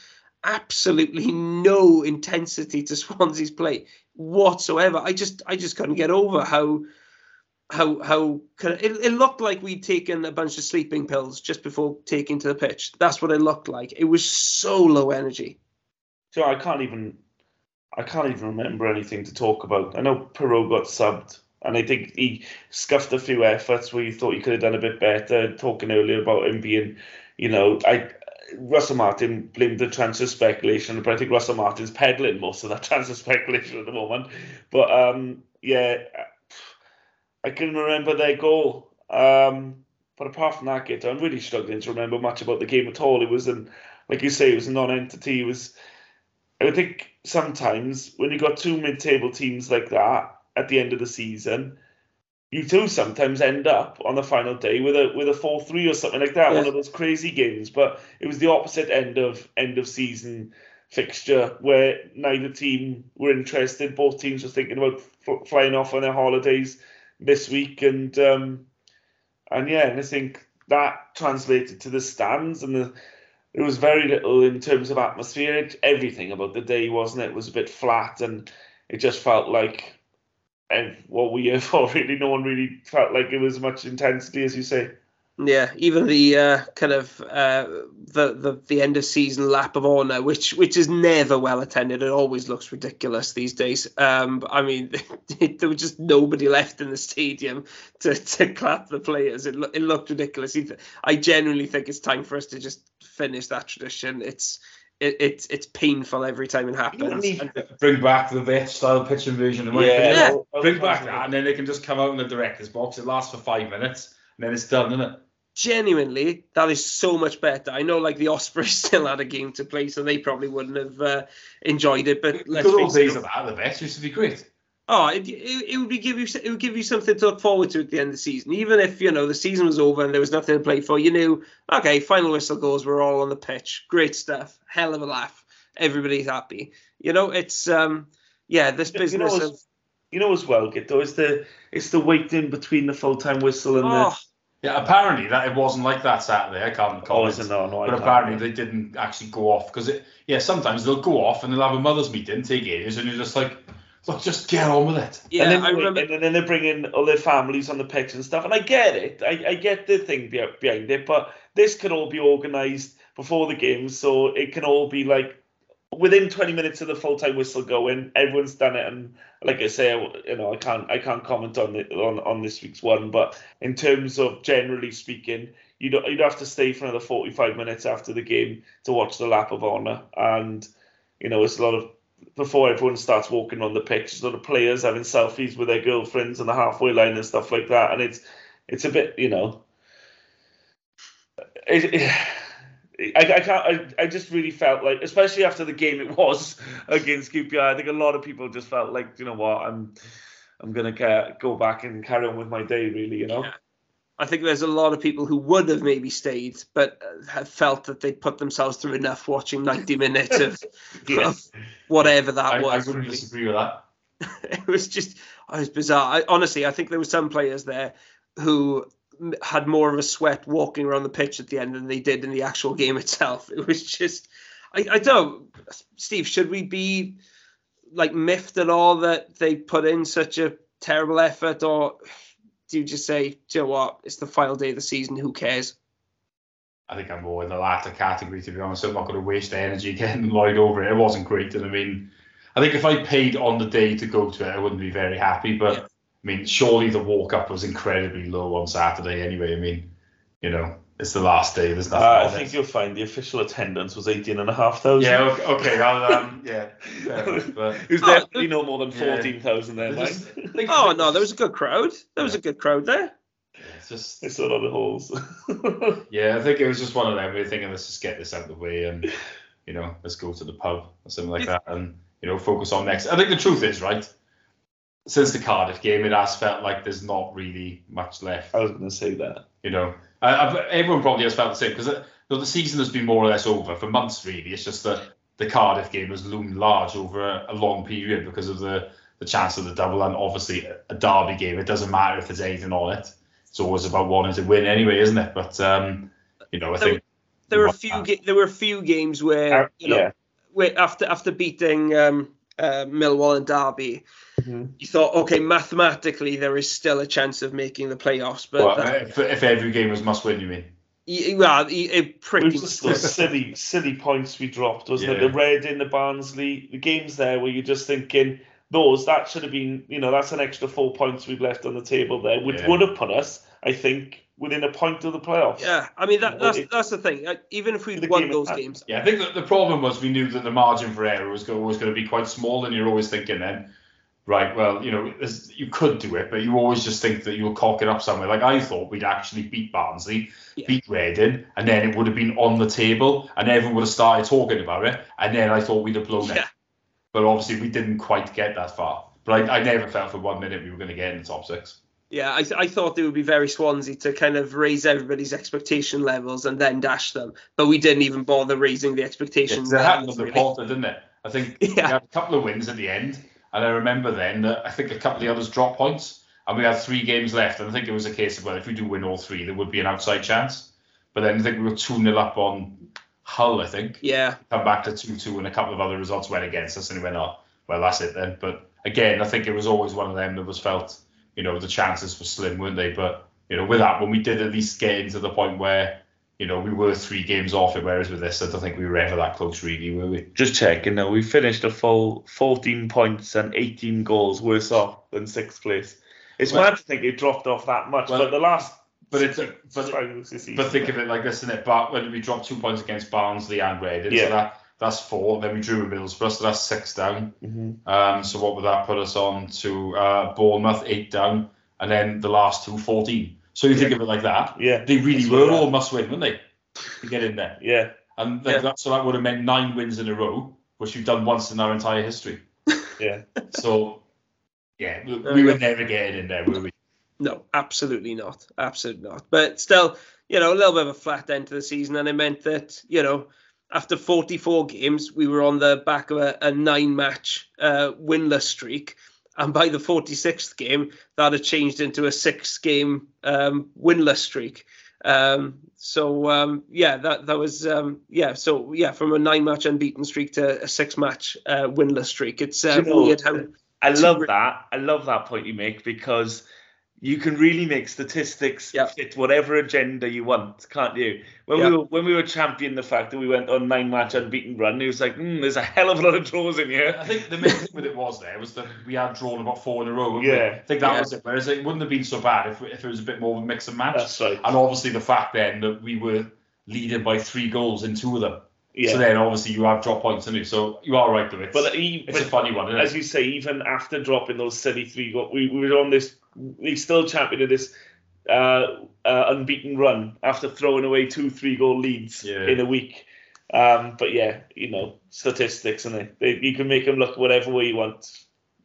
absolutely no intensity to *laughs* Swansea's play whatsoever. I just I just couldn't get over how how how it, it looked like we'd taken a bunch of sleeping pills just before taking to the pitch. That's what it looked like. It was so low energy. So I can't even I can't even remember anything to talk about. I know Piroe got subbed and I think he scuffed a few efforts where you thought he could have done a bit better. Talking earlier about him being, you know, I Russell Martin blamed the transfer speculation, but I think Russell Martin's peddling most of that *laughs* transfer speculation at the moment. But um, yeah, I can remember their goal. Um, but apart from that, Git, I'm really struggling to remember much about the game at all. It was an, like you say, it was a non-entity. It was, I think sometimes when you got two mid-table teams like that, at the end of the season, you do sometimes end up on the final day with a with a four three or something like that, yeah. one of those crazy games. But it was the opposite end of end of season fixture where neither team were interested. Both teams were thinking about f- flying off on their holidays this week, and um, and yeah, and I think that translated to the stands and the. There was very little in terms of atmosphere. Everything about the day, wasn't it? it was a bit flat, and it just felt like and what we have *laughs* already, no one really felt like it was much intensity, as you say. Yeah, even the uh, kind of uh, the, the the end of season lap of honor, which which is never well attended. It always looks ridiculous these days. Um, I mean, *laughs* there was just nobody left in the stadium to, to clap the players. It it looked ridiculous. I genuinely think it's time for us to just finish that tradition. It's it, it's it's painful every time it happens. bring back the Vetch style pitching pitch invasion. Yeah, yeah. bring back that, and then they can just come out in the director's box. It lasts for five minutes, and then it's done, isn't it? Genuinely, that is so much better. I know, like the Ospreys *laughs* still had a game to play, so they probably wouldn't have uh, enjoyed it. But let's good old days of that, the best used to be great. Oh, it, it, it, would be give you it would give you something to look forward to at the end of the season. Even if you know the season was over and there was nothing to play for, you knew okay, final whistle goes, we're all on the pitch, great stuff, hell of a laugh, everybody's happy. You know, it's um, yeah, this business you know, of you know as well, Guto, it's the it's the waiting between the full time whistle and oh. the. Yeah, apparently that it wasn't like that Saturday. I can't oh, comment. Oh, no, no, but apparently they didn't actually go off because it. Yeah, sometimes they'll go off and they'll have a mothers' meeting, take ages, and you're just like, so just get on with it. Yeah, and then, I remember. And then they bring in all their families on the pitch and stuff. And I get it. I, I get the thing behind it. But this can all be organised before the game. So it can all be like within 20 minutes of the full time whistle going, everyone's done it. And like I say, you know, I can't I can't comment on the, on on this week's one, but in terms of generally speaking, you'd you'd have to stay for another 45 minutes after the game to watch the lap of honour, and you know, it's a lot of before everyone starts walking on the pitch, a of players having selfies with their girlfriends on the halfway line and stuff like that, and it's it's a bit, you know, it, it, I, I can't. I, I just really felt like, especially after the game it was *laughs* against QPR, I think a lot of people just felt like, you know what, I'm I'm gonna go back and carry on with my day, really, you know. Yeah. I think there's a lot of people who would have maybe stayed, but uh, have felt that they put themselves through enough watching 90 minutes of, *laughs* yes. of whatever that I, was. I wouldn't really. disagree with that. *laughs* it was just, it was bizarre. I, honestly, I think there were some players there who had more of a sweat walking around the pitch at the end than they did in the actual game itself. *laughs* It was just, I, I don't, Steve, should we be like miffed at all that they put in such a terrible effort or do you just say, do you know what, it's the final day of the season, who cares? I think I'm more in the latter category, to be honest. I'm not going to waste energy *laughs* getting annoyed over it. It wasn't great. And I mean, I think if I paid on the day to go to it, I wouldn't be very happy. But yeah. I mean, surely the walk up was incredibly low on Saturday anyway. I mean, you know, it's the last day. There's nothing. Uh, I think it. you'll find the official attendance was 18,500. Yeah. Okay. okay I'll, um, *laughs* yeah. Fair enough, but It was Oh, definitely no more than yeah. 14,000 there, There's just- think- Oh no, there was a good crowd. There was a good crowd there. It's just I saw a lot of holes. Yeah, I think it was just one of them. We were thinking, let's just get this out of the way and, you know, let's go to the pub or something like that and, you know, focus on next. I think the truth is, right, since the Cardiff game, it has felt like there's not really much left, I was going to say that. you know. I, I, everyone probably has felt the same because the season has been more or less over for months, really. It's just that the Cardiff game has loomed large over a, a long period because of the, the chance of the double and obviously a derby game. It doesn't matter if there's anything on it. It's always about wanting to win anyway, isn't it? But, um, you know, I There- think. There were a few. Ga- there were a few games where Uh, you know, yeah. where after after beating um, uh, Millwall and Derby, Mhm. you thought, okay, mathematically there is still a chance of making the playoffs, but Well, that- if, if every game was must win, you mean? y- well, it, it It pretty was just those silly, silly points we dropped, wasn't it? Yeah. The Reading, the Barnsley, the games there where you're just thinking, those, that should have been, you know, that's an extra four points we've left on the table there, which Yeah. would have put us, I think, within a point of the playoffs. Yeah, I mean that, that's that's the thing. Even if we'd won game those had- games, Yeah, I think that the problem was we knew that the margin for error was go- always going to be quite small, and you're always thinking then, right, well, you know, you could do it, but you always just think that you'll cock it up somewhere. Like I thought we'd actually beat Barnsley, Yeah. beat Reading, and then it would have been on the table, and everyone would have started talking about it, and then I thought we'd have blown it. But obviously we didn't quite get that far. But I, I never felt for one minute we were going to get in the top six. Yeah, I, I thought it would be very Swansea to kind of raise everybody's expectation levels and then dash them, but we didn't even bother raising the expectations. It happened levels, with the really. Porter, didn't it? I think *laughs* Yeah. we had a couple of wins at the end, and I remember then that I think a couple of the others dropped points, and we had three games left, and I think it was a case of well, if we do win all three, there would be an outside chance. But then I think we were two 0 up on Hull, I think, Yeah, come back to two two, and a couple of other results went against us, and we went, oh, well, that's it then. But again, I think it was always one of them that was felt, you know, the chances were slim, weren't they? But you know, with that, when we did at least get into the point where. You know, we were three games off it, whereas with this, I don't think we were ever that close, really, were we? Just checking now, we finished a full 14 points and 18 goals worse off than sixth place. It's Well- mad to think it dropped off that much, Well, but the last But it's but rounds this season, But think of it like this, isn't it? But when we dropped two points against Barnsley and Reading, Yeah. so that that's four. Then we drew with Middlesbrough, so that's six down. Mhm. Um, so what would that put us on to uh, Bournemouth, eight down, and then the last two, 14. So you think of it like that. Yeah, They really That's were all must win, weren't they? To get in there. yeah. And like Yeah. that, so that would have meant nine wins in a row, which we've done once in our entire history. *laughs* Yeah. So, yeah, we, we were never getting in there, were we? no, absolutely not, absolutely not. But still, you know, a little bit of a flat end to the season, and it meant that you know. After 44 games, we were on the back of a, a nine-match uh, winless streak, and by the 46th game, that had changed into a six-game um, winless streak. Um, so um, yeah, that that was um, yeah. So yeah, from a nine-match unbeaten streak to a six-match uh, winless streak. It's uh, you know- weird how I love that. I love that point you make because you can really make statistics Yeah. fit whatever agenda you want, can't you? When Yeah. we were when we were championing the fact that we went on nine match unbeaten run, it was like, mm, there's a hell of a lot of draws in here. I think the main thing with it was there was that we had drawn about four in a row. hadn't we? Yeah. I think that Yeah. was it. Whereas it wouldn't have been so bad if, if it was a bit more of a mix and match. That's right. And obviously the fact then that we were leading by three goals in two of them. Yeah. So then obviously you have drop points in it. So you are right though. It's, but, it's a funny one, isn't as it? you say, even after dropping those silly three goals, we, we were on this. We still championed this uh, uh, unbeaten run after throwing away two three goal leads Yeah. in a week. Um, but yeah, you know, statistics and they, you can make them look whatever way you want,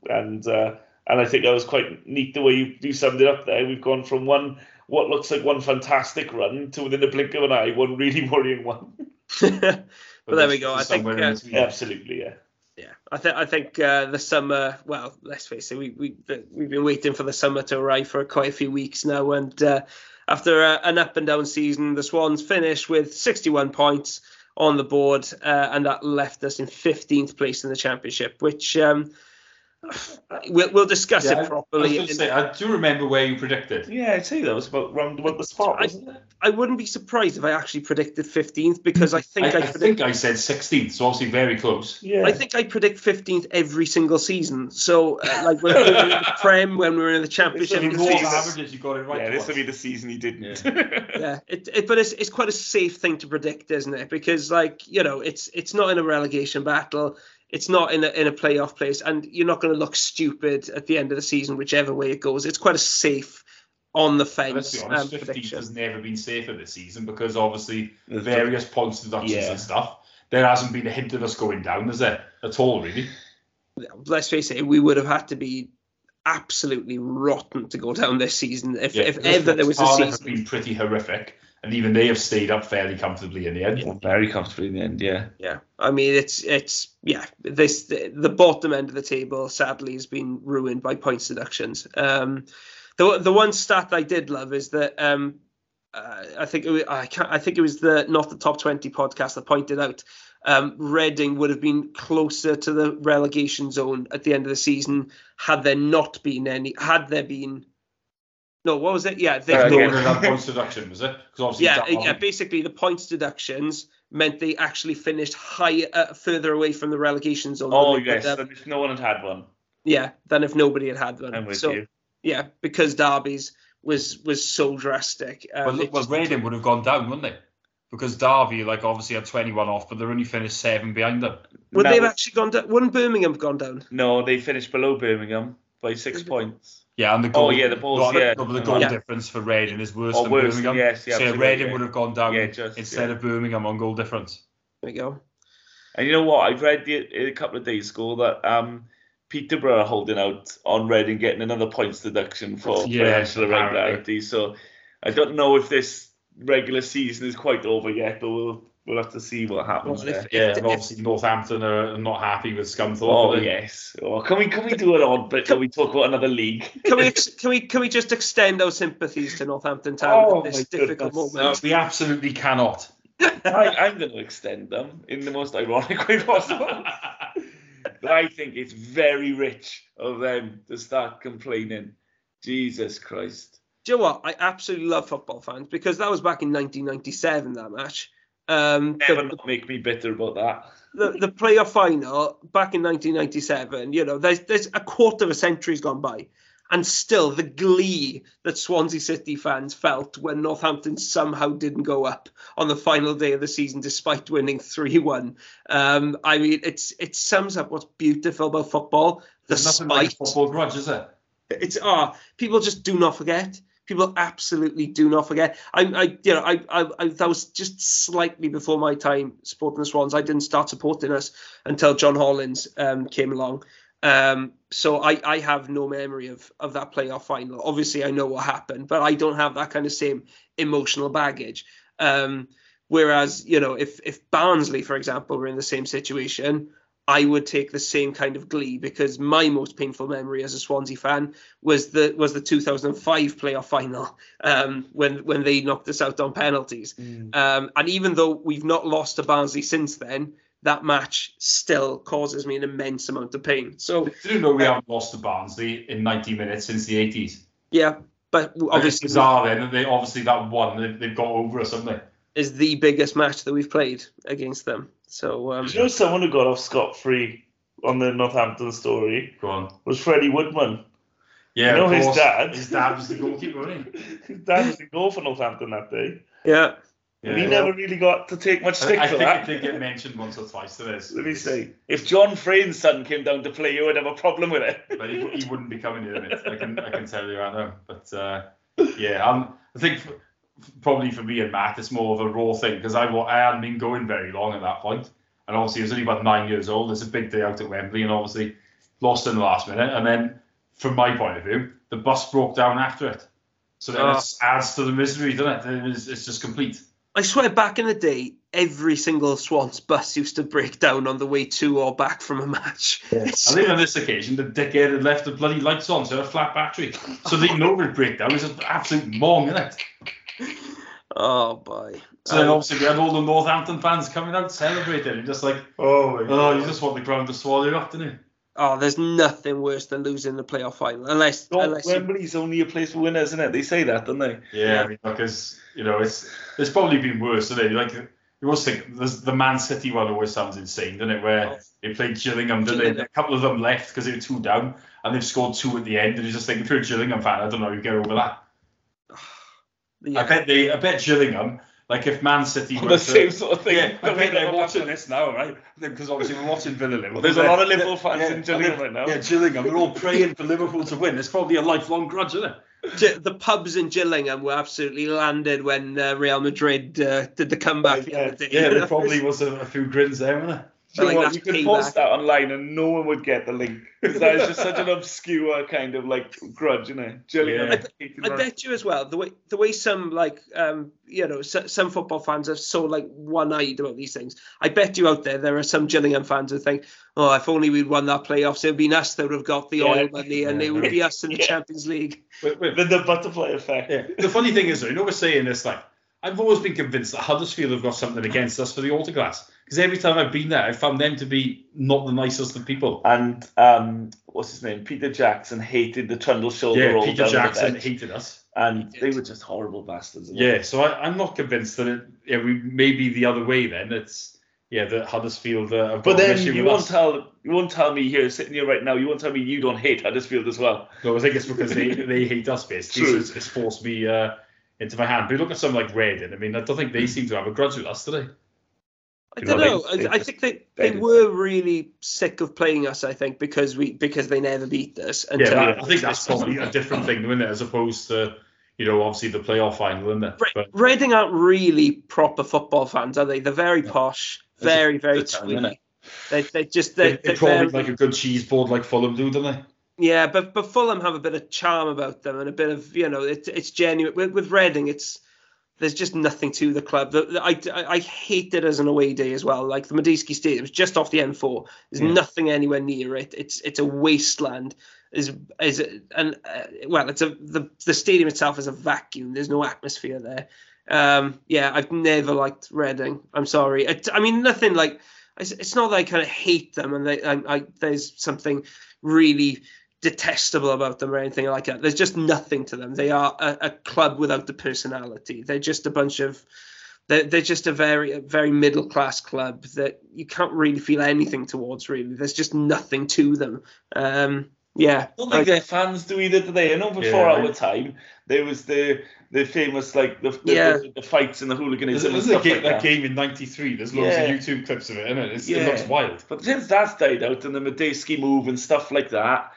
and uh, and I think that was quite neat the way you, you summed it up there. We've gone from one what looks like one fantastic run to within the blink of an eye, one really *laughs* worrying one. *laughs* but there we go. I think uh. Absolutely, yeah. Yeah, I think I think uh, the summer. Well, let's face it, we we we've been waiting for the summer to arrive for quite a few weeks now, and uh, after uh, an up and down season, the Swans finished with 61 points on the board, uh, and that left us in 15th place in the championship, which. Um, we'll, we'll discuss Yeah, it properly. gonna say, I do remember where you predicted. Yeah, I'd say that was about round about the spot, I- wasn't it? I wouldn't be surprised if I actually predicted 15th because I think I, I, I predict, think I said 16th, so obviously very close. Yeah. I think I predict 15th every single season. So, uh, like when we were in the Prem, when we were in the Championship, It's In the averages, you got it right. yeah, this twice. will be the season he didn't. *laughs* yeah, it, it, but it's it's quite a safe thing to predict, isn't it? Because like you know, it's it's not in a relegation battle, it's not in a in a playoff place, and you're not going to look stupid at the end of the season, whichever way it goes. It's quite a safe, on the Let's be fence honest, um, 15th prediction. has never been safer this season because obviously There's various points deductions Yeah. and stuff. There hasn't been a hint of us going down, is there? At all, really. Let's face it, we would have had to be absolutely rotten to go down this season if, if ever there was a season. have season. been pretty horrific, and even they have stayed up fairly comfortably in the end. Yeah, very comfortably in the end, yeah. Yeah, I mean it's it's yeah this the, the bottom end of the table sadly has been ruined by point deductions. Um, the the one stat I did love is that um, uh, I think it was, I can't, I think it was the not the top twenty podcast that pointed out um, Reading would have been closer to the relegation zone at the end of the season had there not been any had there been no what was it yeah they, Uh, no yeah. one had points deduction, was it? Because obviously, yeah, that yeah. Basically, the points deductions meant they actually finished higher, uh, further away from the relegation zone. Oh, yes, have- and if no one had had one, yeah, than if nobody had had one. I'm with so you. yeah, because Derby's was was so drastic. Um, Well, it well Reading would have gone down, wouldn't they? Because Derby, like, obviously had 21 off, but they're only finished seven behind them. would Now- they have actually gone down? Wouldn't Birmingham have gone down? No, they finished below Birmingham by six points. Yeah, and the goal. Oh, yeah, the balls, the- yeah. no, the goal Yeah. difference for Reading is worse Or than worse, Birmingham. yes, yeah, so Reading yeah. would have gone down Yeah, just- instead yeah. of Birmingham on goal difference. There you go. And you know what? I've read the, a couple of days ago that um, Peterborough are holding out on Reading getting another points deduction for Yeah, financial apparently. irregularity. So I don't know if this regular season is quite over yet, but we'll we'll have to see what happens Well, if- there. Yeah, if- and obviously Northampton are not happy with Scunthorpe. Oh are yes. Oh, can we can we do an odd bit Can we talk about another league? Can we can we can we just extend our sympathies to Northampton Town Oh, at this difficult goodness. No, moment? we absolutely cannot. I, I'm going to extend them in the most ironic way possible. but *laughs* I think it's very rich of them to start complaining. Jesus Christ. Do you know what? I absolutely love football fans because that was back in 1997. That match. Um, the- Never not make me bitter about that. the, the playoff final back in 1997, you know, there's there's a quarter of a century's gone by, and still the glee that Swansea City fans felt when Northampton somehow didn't go up on the final day of the season despite winning 3-1. Um, I mean, it's it sums up what's beautiful about football. The nothing like spite. football grudge, is there? It's ah, people just do not forget. People absolutely do not forget. I, I, you know, I, I, I, that was just slightly before my time supporting the Swans. I didn't start supporting us until John Hollins um, came along. Um, so I, I have no memory of of that playoff final. Obviously, I know what happened, but I don't have that kind of same emotional baggage. Um, whereas, you know, if if Barnsley, for example, were in the same situation, I would take the same kind of glee because my most painful memory as a Swansea fan was the was the 2005 playoff final um, when when they knocked us out on penalties. Um, and even though we've not lost to Barnsley since then, that match still causes me an immense amount of pain. So Did you know we haven't lost to Barnsley in 90 minutes since the 80s? yeah, but Obviously, obviously it's bizarre then. that They obviously that one they, they've got over us, haven't they? Is the biggest match that we've played against them. So um, Do you know someone who got off scot free on the Northampton story Go on. was Freddie Woodman. Yeah, You know of his dad? His dad was the goalkeeper, wasn't he? *laughs* His dad was the goal for Northampton that day. yeah, And he Yeah. never really got to take much I, stick I for think that. it did get mentioned once or twice to this. Let me see. If John Frain's son came down to play, you would have a problem with it. but he, he wouldn't be coming in it. I can I can tell you right now. But uh, *laughs* yeah, um, I think f- probably for me and Matt, it's more of a raw thing because I I hadn't been going very long at that point, and obviously I was only about nine years old. It's a big day out at Wembley, and obviously lost in the last minute. And then, from my point of view, the bus broke down after it, so then Ah. it adds to the misery, doesn't it? It's, it's just complete. I swear back in the day, every single Swans bus used to break down on the way to or back from a match. It's- I think on this occasion, the dickhead had left the bloody lights on, so a flat battery. So they know it break down. It's an absolute mong, isn't it? Oh boy. So then obviously we had all the Northampton fans coming out celebrating, and just like, Oh my oh, you just want the ground to swallow you up, didn't you? oh, there's nothing worse than losing the playoff final, unless No, unless you, Wembley's only a place for winners, isn't it? They say that, don't they? Yeah, I mean, because you know, it's there's probably been worse, isn't it? Like you always think there's the Man City one always sounds insane, doesn't it? Where oh. they played Gillingham, didn't they? A couple of them left because they were two down, and they've scored two at the end. And you just think, if you're a Gillingham fan, I don't know, how you get over that. Yeah. I bet they, I bet Gillingham, like if Man City *laughs* were The to- same sort of thing. Yeah, I bet they're watching this now, right? Because obviously we're watching Villa Liverpool. There's a lot of Liverpool fans yeah, in Gillingham right now. Yeah, Gillingham. They're all praying for Liverpool to win. It's probably a lifelong grudge, isn't it? The pubs in Gillingham were absolutely landed when uh, Real Madrid uh, did the comeback the other day. Yeah, there *laughs* probably was a, a few grins there, wasn't there? Do you know Like, what? You could payback. post that online and no one would get the link. 'Cause that is just such an obscure kind of like grudge, isn't it? Gillingham. Yeah. hating I bet you as well the way the way some like um you know so, some football fans are so like one-eyed about these things. I bet you out there there are some Gillingham fans who think, oh, if only we'd won that playoffs, it would be us that would have got the Yeah. oil money, and Yeah. it would be us in the *laughs* Yeah. Champions League. Wait, wait, the, the butterfly effect. Yeah. The funny thing is, though, you know, we're saying this like I've always been convinced that Huddersfield have got something against us for the autographs because every time I've been there, I've found them to be not the nicest of people. And um, what's his name? Peter Jackson hated the Trundle shoulder Yeah, roll Peter down Jackson bench. hated us. and they were just horrible bastards. Yeah, so I, I'm not convinced that it. Yeah, we maybe the other way then. It's yeah that Huddersfield uh, But an then you with won't us. tell you won't tell me here sitting here right now. You won't tell me you don't hate Huddersfield as well. No, I think it's because they, *laughs* they hate us basically. So True. it's, it's forced me uh, into my hand. But you look at something like Reading. I mean, I don't think they seem to have a grudge with us, do they? I don't know, know. they- they I, I think they, they they were really sick of playing us. I think because we because they never beat us. Yeah, until- that, I think that's probably a different thing, isn't it? As opposed to you know obviously the playoff final, isn't it? But Reading aren't really proper football fans, are they? They're very No. posh, It's very very good twee. They they just they, they, they probably very- like a good cheese board like Fulham do, don't they? Yeah, but but Fulham have a bit of charm about them and a bit of you know it, it's genuine. With, with Reading, it's there's just nothing to the club. The, the- I, I I hate it as an away day as well. Like the Madejski Stadium, it's just off the M4. There's Yeah. nothing anywhere near it. It's it's a wasteland. Is is and uh, well, it's a the the stadium itself is a vacuum. There's no atmosphere there. Um, yeah, I've never liked Reading. I'm sorry. It, I mean, nothing like. It's, it's not that I kind of hate them and they, I, I, there's something really detestable about them or anything like that. There's just nothing to them. They are a, a club without the personality. They're just a bunch of. They're, they're just a very a very middle class club that you can't really feel anything towards. Really, there's just nothing to them. Um, yeah, I don't think their fans do either, do they? I know before Yeah. our time there was the the famous like the the, Yeah. the, the fights and the There's, hooliganism and there's a game, like that that. game in '93. There's loads Yeah. of YouTube clips of it, and it? It's, Yeah. it looks wild. But since that's died out and the Madejski move and stuff like that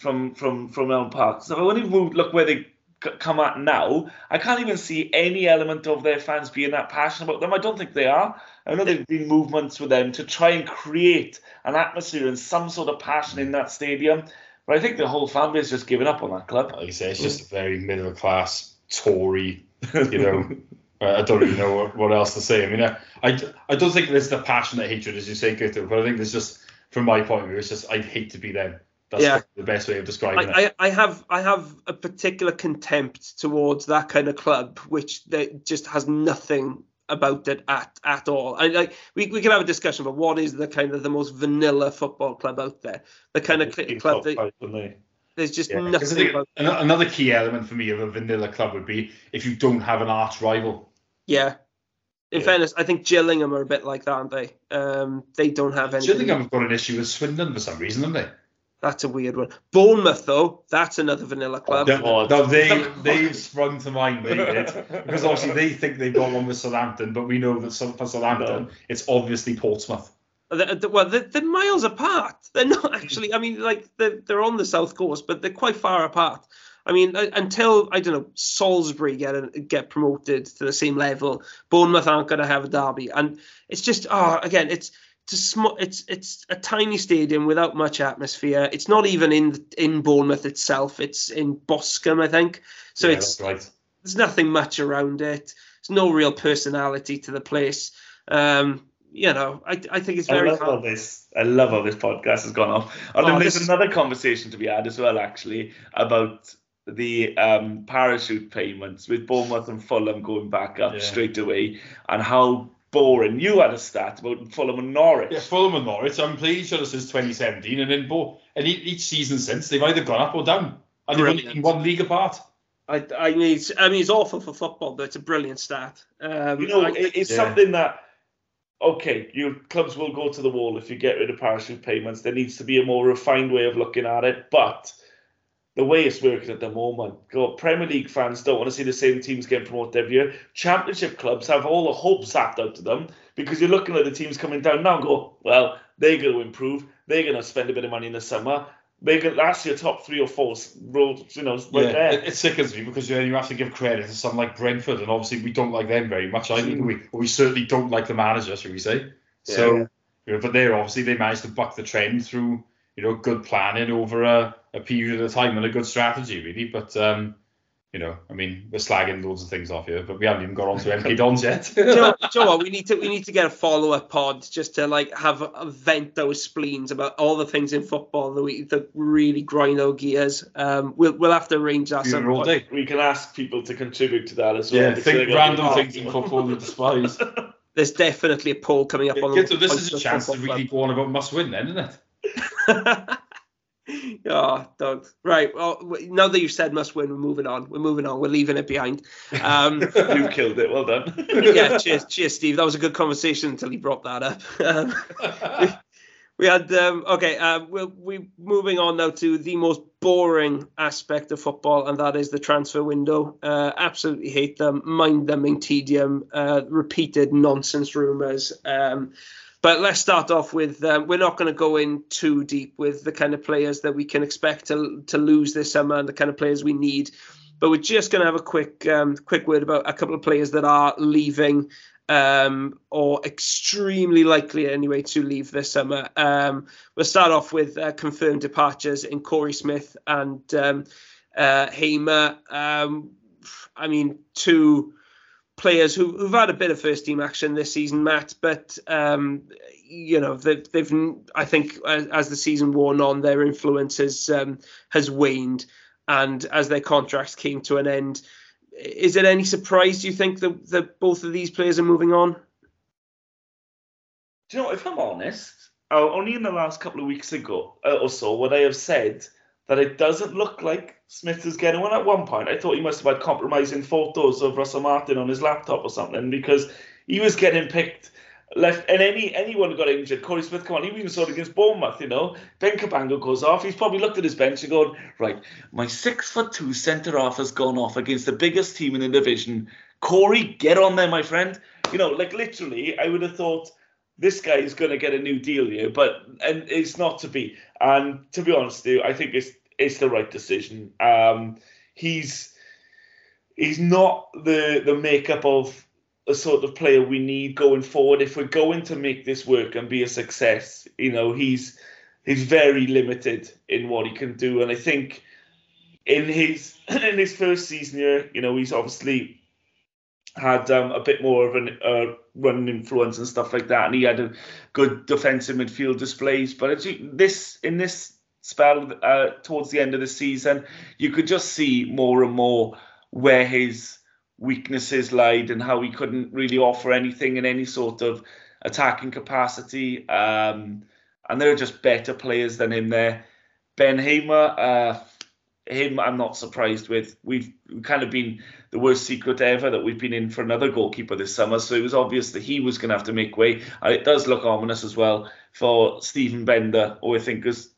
from from from Elm Park, so when you've moved, look where they come at now. I can't even see any element of their fans being that passionate about them. I don't think they are. I know there've been movements with them to try and create an atmosphere and some sort of passion in that stadium. But I think the whole fan base has just given up on that club. Like you say, it's just a very middle class Tory. You know, *laughs* I don't even know what, what else to say. I mean, I, I, I don't think there's the passionate hatred as you say, Guto, but I think there's just, from my point of view, it's just I'd hate to be them. That's Yeah. the best way of describing it. I, I, I have I have a particular contempt towards that kind of club, which that just has nothing about it at at all. I like we, we can have a discussion about what is the kind of the most vanilla football club out there. The kind of cl- club that there's just Yeah, I nothing about. another key element for me of a vanilla club would be if you don't have an arch rival. Yeah. In Yeah. fairness, I think Gillingham are a bit like that, aren't they? Um, they don't have any. Gillingham have got an issue with Swindon for some reason, haven't they? That's a weird one. Bournemouth, though, that's another vanilla club. No, no, they *laughs* they've sprung to mind. They did *laughs* because obviously they think they've got one with Southampton, but we know that some, for Southampton No. it's obviously Portsmouth. They're, they're- well, they're, they're miles apart. They're not actually. I mean, like they're they're on the south coast, but they're quite far apart. I mean, uh, until I don't know Salisbury get a, get promoted to the same level, Bournemouth aren't going to have a derby, and it's just oh again, it's it's a small, it's it's a tiny stadium without much atmosphere. It's not even in in Bournemouth itself. It's in Boscombe, I think. So Yeah, it's right. there's nothing much around it. There's no real personality to the place. Um, you know, I, I think it's very. I love how hard. this. I love how this podcast has gone off. And Oh, then there's this another conversation to be had as well, actually, about the um, parachute payments with Bournemouth and Fulham going back up Yeah. straight away, and how boring. You had a stat about Fulham and Norwich. Yeah, Fulham and Norwich. I'm playing each other since 2017, and then both and each season since they've either gone up or down, and they've only one league apart. I, I mean, it's, I mean, it's awful for football, but it's a brilliant stat. Um, You know, I- it's yeah. something that okay, your clubs will go to the wall if you get rid of parachute payments. There needs to be a more refined way of looking at it, but the way it's working at the moment, God, Premier League fans don't want to see the same teams getting promoted every year. Championship clubs have all the hope sapped out of them because you're looking at the teams coming down now and go, well, they're going to improve. They're going to spend a bit of money in the summer. They're going that's your top three or four roles, you know, right yeah, there. it, it sickens me because then you have to give credit to someone like Brentford, and obviously we don't like them very much. I think we hmm. we certainly don't like the manager, should we say? So, you know, but they're obviously they managed to buck the trend through you know good planning over a, a period of time and a good strategy, really. But um, you know, I mean, we're slagging loads of things off here, but we haven't even got on to MK Dons yet. *laughs* do, you know, *laughs* do you know what? We need to we need to get a follow up pod just to like have a, vent those spleens about all the things in football that we that really grind our gears. Um, we'll we'll have to arrange that. Some all day. we can ask people to contribute to that as well. Yeah, think random be- things in *laughs* football you despise. There's definitely a poll coming up on Yeah, so this is a chance to Football really go on about must win, then, isn't it? Oh, Doug. Right. Well, now that you've said must win, we're moving on. We're moving on. We're leaving it behind. Um, *laughs* You've killed it. Well done. *laughs* yeah, cheers, cheers, Steve. That was a good conversation until he brought that up. *laughs* Um, we had um, okay. Uh, we're, we moving on now to the most boring aspect of football, and that is the transfer window. Uh, absolutely hate them, mind them in tedium, uh, repeated nonsense rumours. Um, but let's start off with um, we're not going to go in too deep with the kind of players that we can expect to to lose this summer and the kind of players we need. But we're just going to have a quick um, quick word about a couple of players that are leaving um, or extremely likely anyway to leave this summer. Um, we'll start off with uh, confirmed departures in Korey Smith and um, uh, Hamer. Um, I mean, two players who, who've had a bit of first team action this season, Matt, but um, you know they've, they've I think as, the season worn on, their influence has um, has waned, and as their contracts came to an end, is it any surprise do you think that, that both of these players are moving on? Do you know, if I'm honest, uh, only in the last couple of weeks ago uh, or so would I have said that it doesn't look like Smith is getting one. At one point, I thought he must have had compromising photos of Russell Martin on his laptop or something because he was getting picked left. And any anyone who got injured, Korey Smith, come on, he even saw it against Bournemouth, you know. Ben Cabango goes off. He's probably looked at his bench and gone, right, my six foot two centre half has gone off against the biggest team in the division. Korey, get on there, my friend. You know, like literally, I would have thought this guy is going to get a new deal here, but and it's not to be. And to be honest, with I think it's it's the right decision. Um, he's he's not the the makeup of a sort of player we need going forward. If we're going to make this work and be a success, you know, he's he's very limited in what he can do, and I think in his *clears throat* in his first season here, you know, he's obviously had um, a bit more of an uh, run influence and stuff like that, and he had a good defensive midfield displays. But this in this spell uh, towards the end of the season, you could just see more and more where his weaknesses lied and how he couldn't really offer anything in any sort of attacking capacity. Um, and there are just better players than him there. Ben Hamer, uh, him, I'm not surprised with. We've kind of been the worst secret ever that we've been in for another goalkeeper this summer. So it was obvious that he was going to have to make way. And it does look ominous as well for Steven Benda, who I think has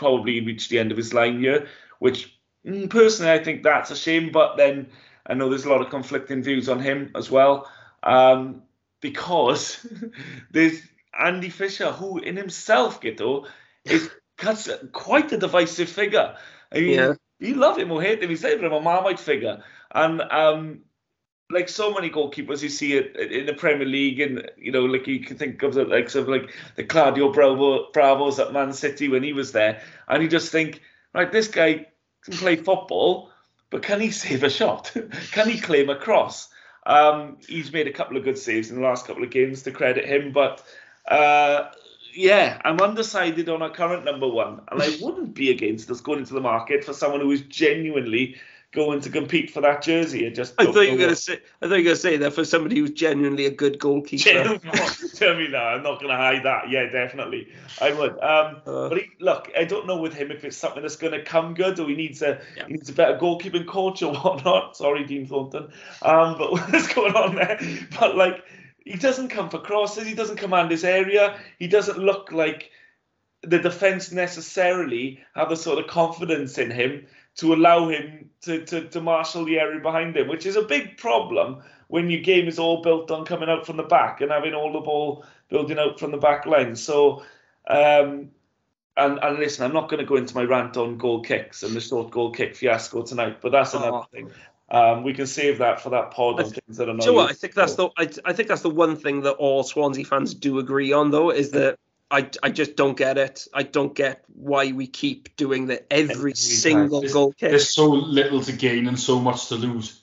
probably reached the end of his line here, which mm, personally I think that's a shame. But then I know there's a lot of conflicting views on him as well. Um, because *laughs* there's Andy Fisher, who in himself, Guto, is quite a divisive figure. I mean, Yeah. you love him or hate him. He's like a Marmite figure. And um, like so many goalkeepers you see it in the Premier League, and you know, like you can think of the likes of like the Claudio Bravo, Bravos at Man City when he was there, and you just think, right, this guy can play football, but can he save a shot? *laughs* can he claim a cross? Um, he's made a couple of good saves in the last couple of games to credit him, but uh, yeah, I'm undecided on our current number one, and I wouldn't be against us going into the market for someone who is genuinely going to compete for that jersey. I just I thought you were gonna say. I thought you were gonna say that for somebody who's genuinely a good goalkeeper. *laughs* Tell me that. I'm not going to hide that. Yeah, definitely. I would. Um, Uh, but he, look, I don't know with him if it's something that's going to come good or he needs a Yeah. he needs a better goalkeeping coach or *laughs* whatnot. Sorry, Dean Thornton. Um, but *laughs* what's going on there? But like, he doesn't come for crosses. He doesn't command his area. He doesn't look like the defense necessarily have the sort of confidence in him to allow him to, to, to marshal the area behind him, which is a big problem when your game is all built on coming out from the back and having all the ball building out from the back line. So, um, and, and listen, I'm not going to go into my rant on goal kicks and the short goal kick fiasco tonight, but that's another Oh. thing. Um, we can save that for that pod I things that are Do not. you know what? I think that's the I, I think that's the one thing that all Swansea fans do agree on, though, is that I, I just don't get it. I don't get why we keep doing that every Every single time. goal kick. There's so little to gain and so much to lose.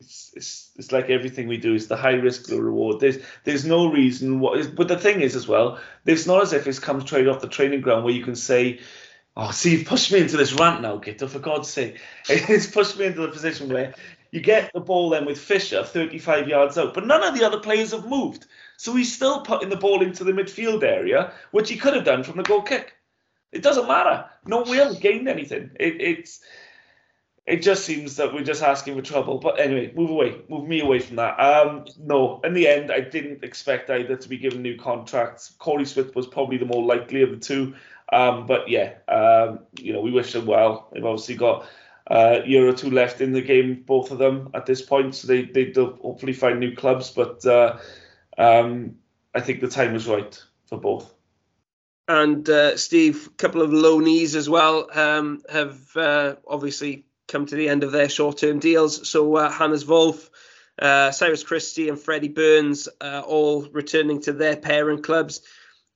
it's, it's, it's like everything we do is the high risk low reward. There's there's no reason what is, but the thing is as well, it's not as if it's come straight off the training ground where you can say, "Oh, see, you've pushed me into this rant now, Guto, for God's sake." *laughs* It's pushed me into the position where you get the ball then with Fisher 35 yards out, but none of the other players have moved, so he's still putting the ball into the midfield area, which he could have done from the goal kick. It doesn't matter. No, haven't gained anything. It, it's it just seems that we're just asking for trouble. But anyway, move away, move me away from that. Um, no, in the end, I didn't expect either to be given new contracts. Korey Smith was probably the more likely of the two. Um, but yeah, um, you know, we wish them well. They've obviously got a year or two left in the game, both of them at this point. So they they will hopefully find new clubs. But uh, um, I think the time was right for both. And uh, Steve, a couple of loanees as well um, have uh, obviously come to the end of their short-term deals. So uh, Hannes Wolf, uh, Cyrus Christie, and Freddie Burns uh, all returning to their parent clubs.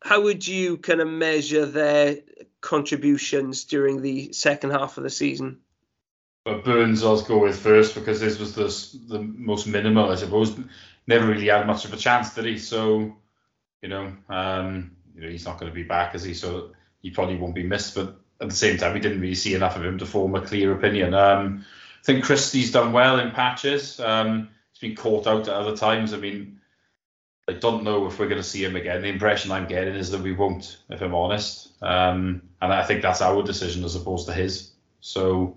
How would you kind of measure their contributions during the second half of the season? But Burns I'll go with first because this was the the most minimal, I suppose. Never really had much of a chance, did he? So, you know, um, you know, he's not going to be back, is he? So he probably won't be missed. But at the same time, we didn't really see enough of him to form a clear opinion. Um, I think Christie's done well in patches. Um, he's been caught out at other times. I mean, I don't know if we're going to see him again. The impression I'm getting is that we won't, if I'm honest. Um, and I think that's our decision as opposed to his. So,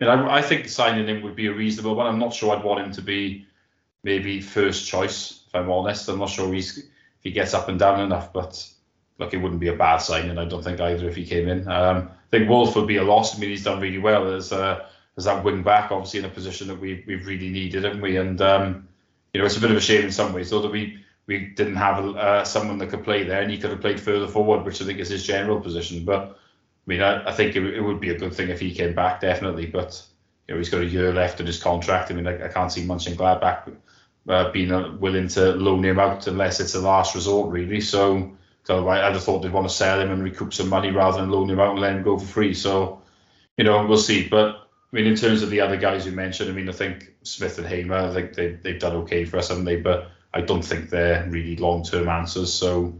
you know, I, I think signing him would be a reasonable one. I'm not sure I'd want him to be maybe first choice, if I'm honest. I'm not sure he's, if he gets up and down enough, but look, it wouldn't be a bad signing. I don't think either if he came in. Um, I think Wolf would be a loss. I mean, he's done really well as uh, as that wing back, obviously in a position that we we've really needed, haven't we? And um, you know, it's a bit of a shame in some ways, though, that we we didn't have uh, someone that could play there, and he could have played further forward, which I think is his general position. But I mean, I, I think it, it would be a good thing if he came back, definitely. But you know, he's got a year left in his contract. I mean, I, I can't see Mönchengladbach uh, being uh, willing to loan him out unless it's a last resort, really. So, so I, I'd have thought they'd want to sell him and recoup some money rather than loan him out and let him go for free. So, you know, we'll see. But I mean, in terms of the other guys you mentioned, I mean, I think Smith and Hamer, I think they, they've done okay for us, haven't they? But I don't think they're really long term answers. So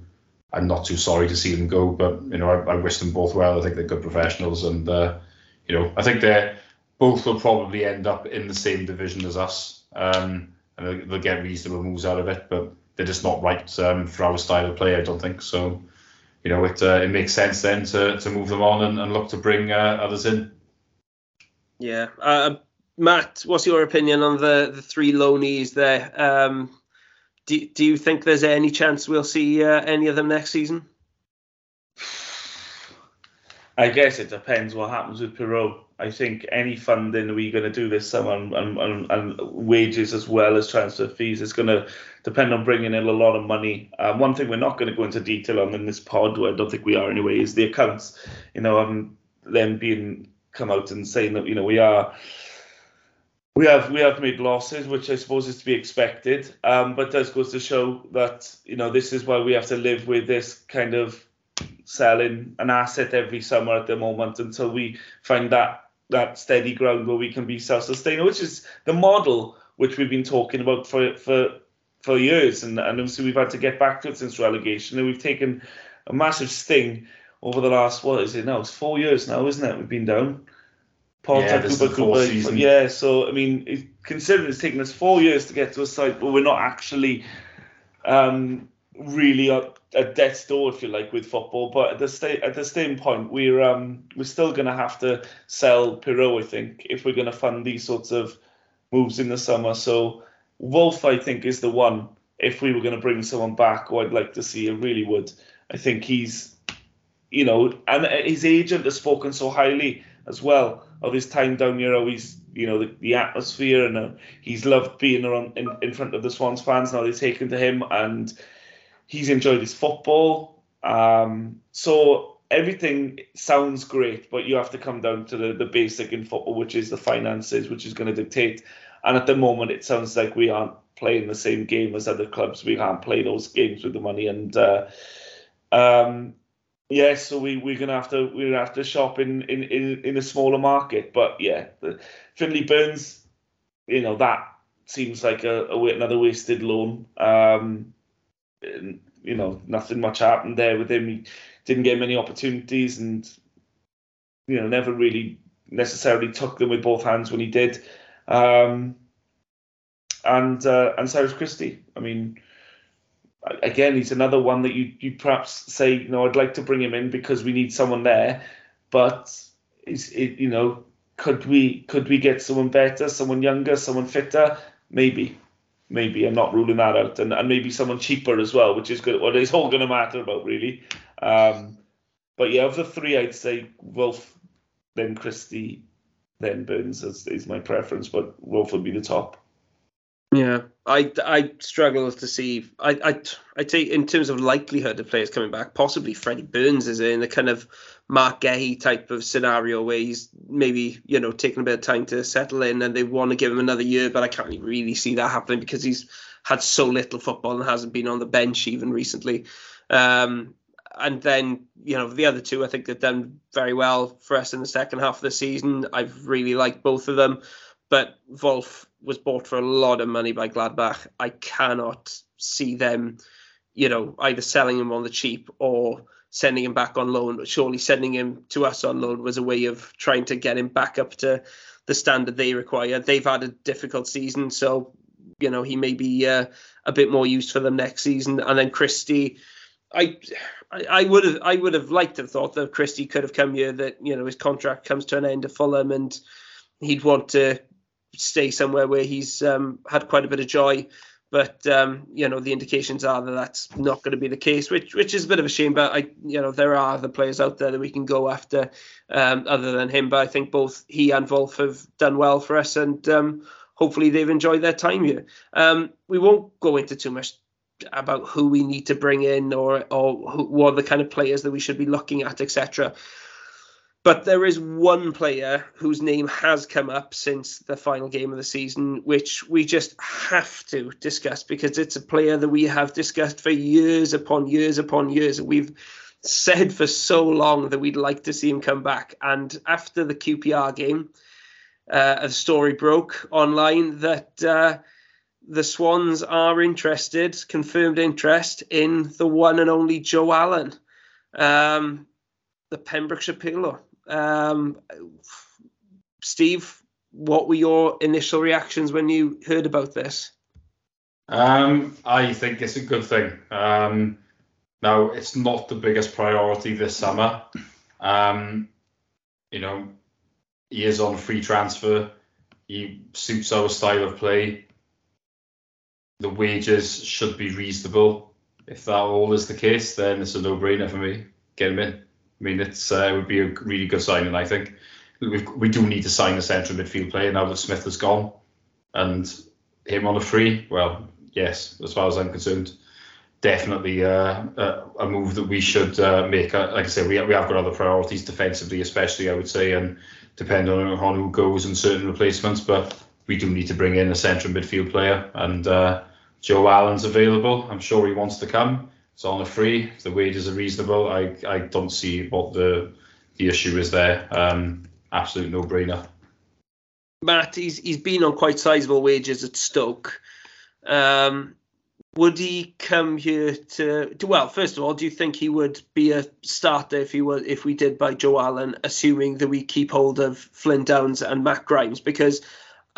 I'm not too sorry to see them go. But, you know, I, I wish them both well. I think they're good professionals. And, uh, you know, I think they're both will probably end up in the same division as us. Um, and they'll, they'll get reasonable moves out of it. But they're just not right um, for our style of play, I don't think. So, you know, it, uh, it makes sense then to, to move them on and, and look to bring uh, others in. Yeah, uh, Matt, what's your opinion on the the three loanees there? Um, do do you think there's any chance we'll see uh, any of them next season? I guess it depends what happens with Piroe. I think any funding we're going to do this summer and, and, and, wages as well as transfer fees is going to depend on bringing in a lot of money. Um, one thing we're not going to go into detail on in this pod, where I don't think we are anyway, is the accounts. You know, um, them being come out and saying that you know we are we have we have made losses, which I suppose is to be expected. Um, but does goes to show that you know this is why we have to live with this kind of selling an asset every summer at the moment until we find that that steady ground where we can be self-sustaining, which is the model which we've been talking about for for for years, and and obviously we've had to get back to it since relegation, and we've taken a massive sting over the last what is it now? It's four years now, isn't it? We've been down yeah, Cooper, yeah, so I mean, considering it's taken us four years to get to a site, but we're not actually um, really at death's door, if you like, with football. But at the sta- at the same point, we're um, we're still going to have to sell Piroe, I think, if we're going to fund these sorts of moves in the summer. So Wolf, I think, is the one. If we were going to bring someone back, who I'd like to see, I really would. I think he's, you know, and his agent has spoken so highly as well of his time down here. He's, you know, the, the atmosphere and uh, he's loved being around in, in front of the Swans fans. Now they've taken to him and he's enjoyed his football. Um, so everything sounds great, but you have to come down to the, the basic in football, which is the finances, which is going to dictate. And at the moment, it sounds like we aren't playing the same game as other clubs. We can't play those games with the money, and uh, um, yeah, so we we're gonna have to we're gonna have to shop in in in, in a smaller market. But yeah, the, Finley Burns, you know that seems like a, a another wasted loan. Um, you know, nothing much happened there with him. He didn't get many opportunities, and you know, never really necessarily took them with both hands when he did. Um, and uh, and Cyrus Christie. I mean, again, he's another one that you you perhaps say, you know, I'd like to bring him in because we need someone there, but is it, you know, could we could we get someone better, someone younger, someone fitter? Maybe, maybe I'm not ruling that out, and, and maybe someone cheaper as well, which is good. What is all going to matter about really. Um, but yeah, of the three, I'd say Wolf, then Christie, then Burns is, is my preference, but Wolf would be the top. Yeah, I, I struggle to see. I, I I take in terms of likelihood of players coming back. Possibly Freddie Burns is in the kind of Marc Guéhi type of scenario where he's maybe you know taking a bit of time to settle in, and they want to give him another year. But I can't really see that happening because he's had so little football and hasn't been on the bench even recently. Um, and then you know the other two, I think they've done very well for us in the second half of the season. I've really liked both of them, but Wolf was bought for a lot of money by Gladbach. I cannot see them, you know, either selling him on the cheap or sending him back on loan. But surely sending him to us on loan was a way of trying to get him back up to the standard they require. They've had a difficult season, so you know he may be uh, a bit more used for them next season. And then Christie, I, I would have I would have liked to have thought that Christie could have come here that you know his contract comes to an end at Fulham and he'd want to stay somewhere where he's um, had quite a bit of joy. But um, you know the indications are that that's not going to be the case, which which is a bit of a shame. But I, you know, there are other players out there that we can go after um, other than him. But I think both he and Wolf have done well for us, and um, hopefully they've enjoyed their time here. Um, we won't go into too much about who we need to bring in or or who, what are the kind of players that we should be looking at, etc. But there is one player whose name has come up since the final game of the season, which we just have to discuss because it's a player that we have discussed for years upon years upon years. We've said for so long that we'd like to see him come back. And after the QPR game, uh, a story broke online that uh, the Swans are interested, confirmed interest in the one and only Joe Allen, um, the Pembrokeshire Pillar. Um, Steve, what were your initial reactions when you heard about this? Um, I think it's a good thing. Um, now, it's not the biggest priority this summer. Um, you know, he is on free transfer. He suits our style of play. The wages should be reasonable. If that all is the case, then it's a no-brainer for me. Get him in. I mean, it's uh, it would be a really good signing. I think we we do need to sign a central midfield player now that Smith has gone, and him on a free. Well, yes, as far as I'm concerned, definitely uh, a, a, move that we should uh, make. Uh, like I said, we we have got other priorities defensively, especially I would say, and depend on, on who goes and certain replacements. But we do need to bring in a central midfield player, and uh, Joe Allen's available. I'm sure he wants to come it's on a free. If the wages are reasonable, I, I don't see what the the issue is there. Um, absolute no brainer. Matt, he's he's been on quite sizable wages at Stoke. Um, would he come here to, to, well first of all do you think he would be a starter if he were if we did buy joe allen assuming that we keep hold of flynn downes and matt grimes because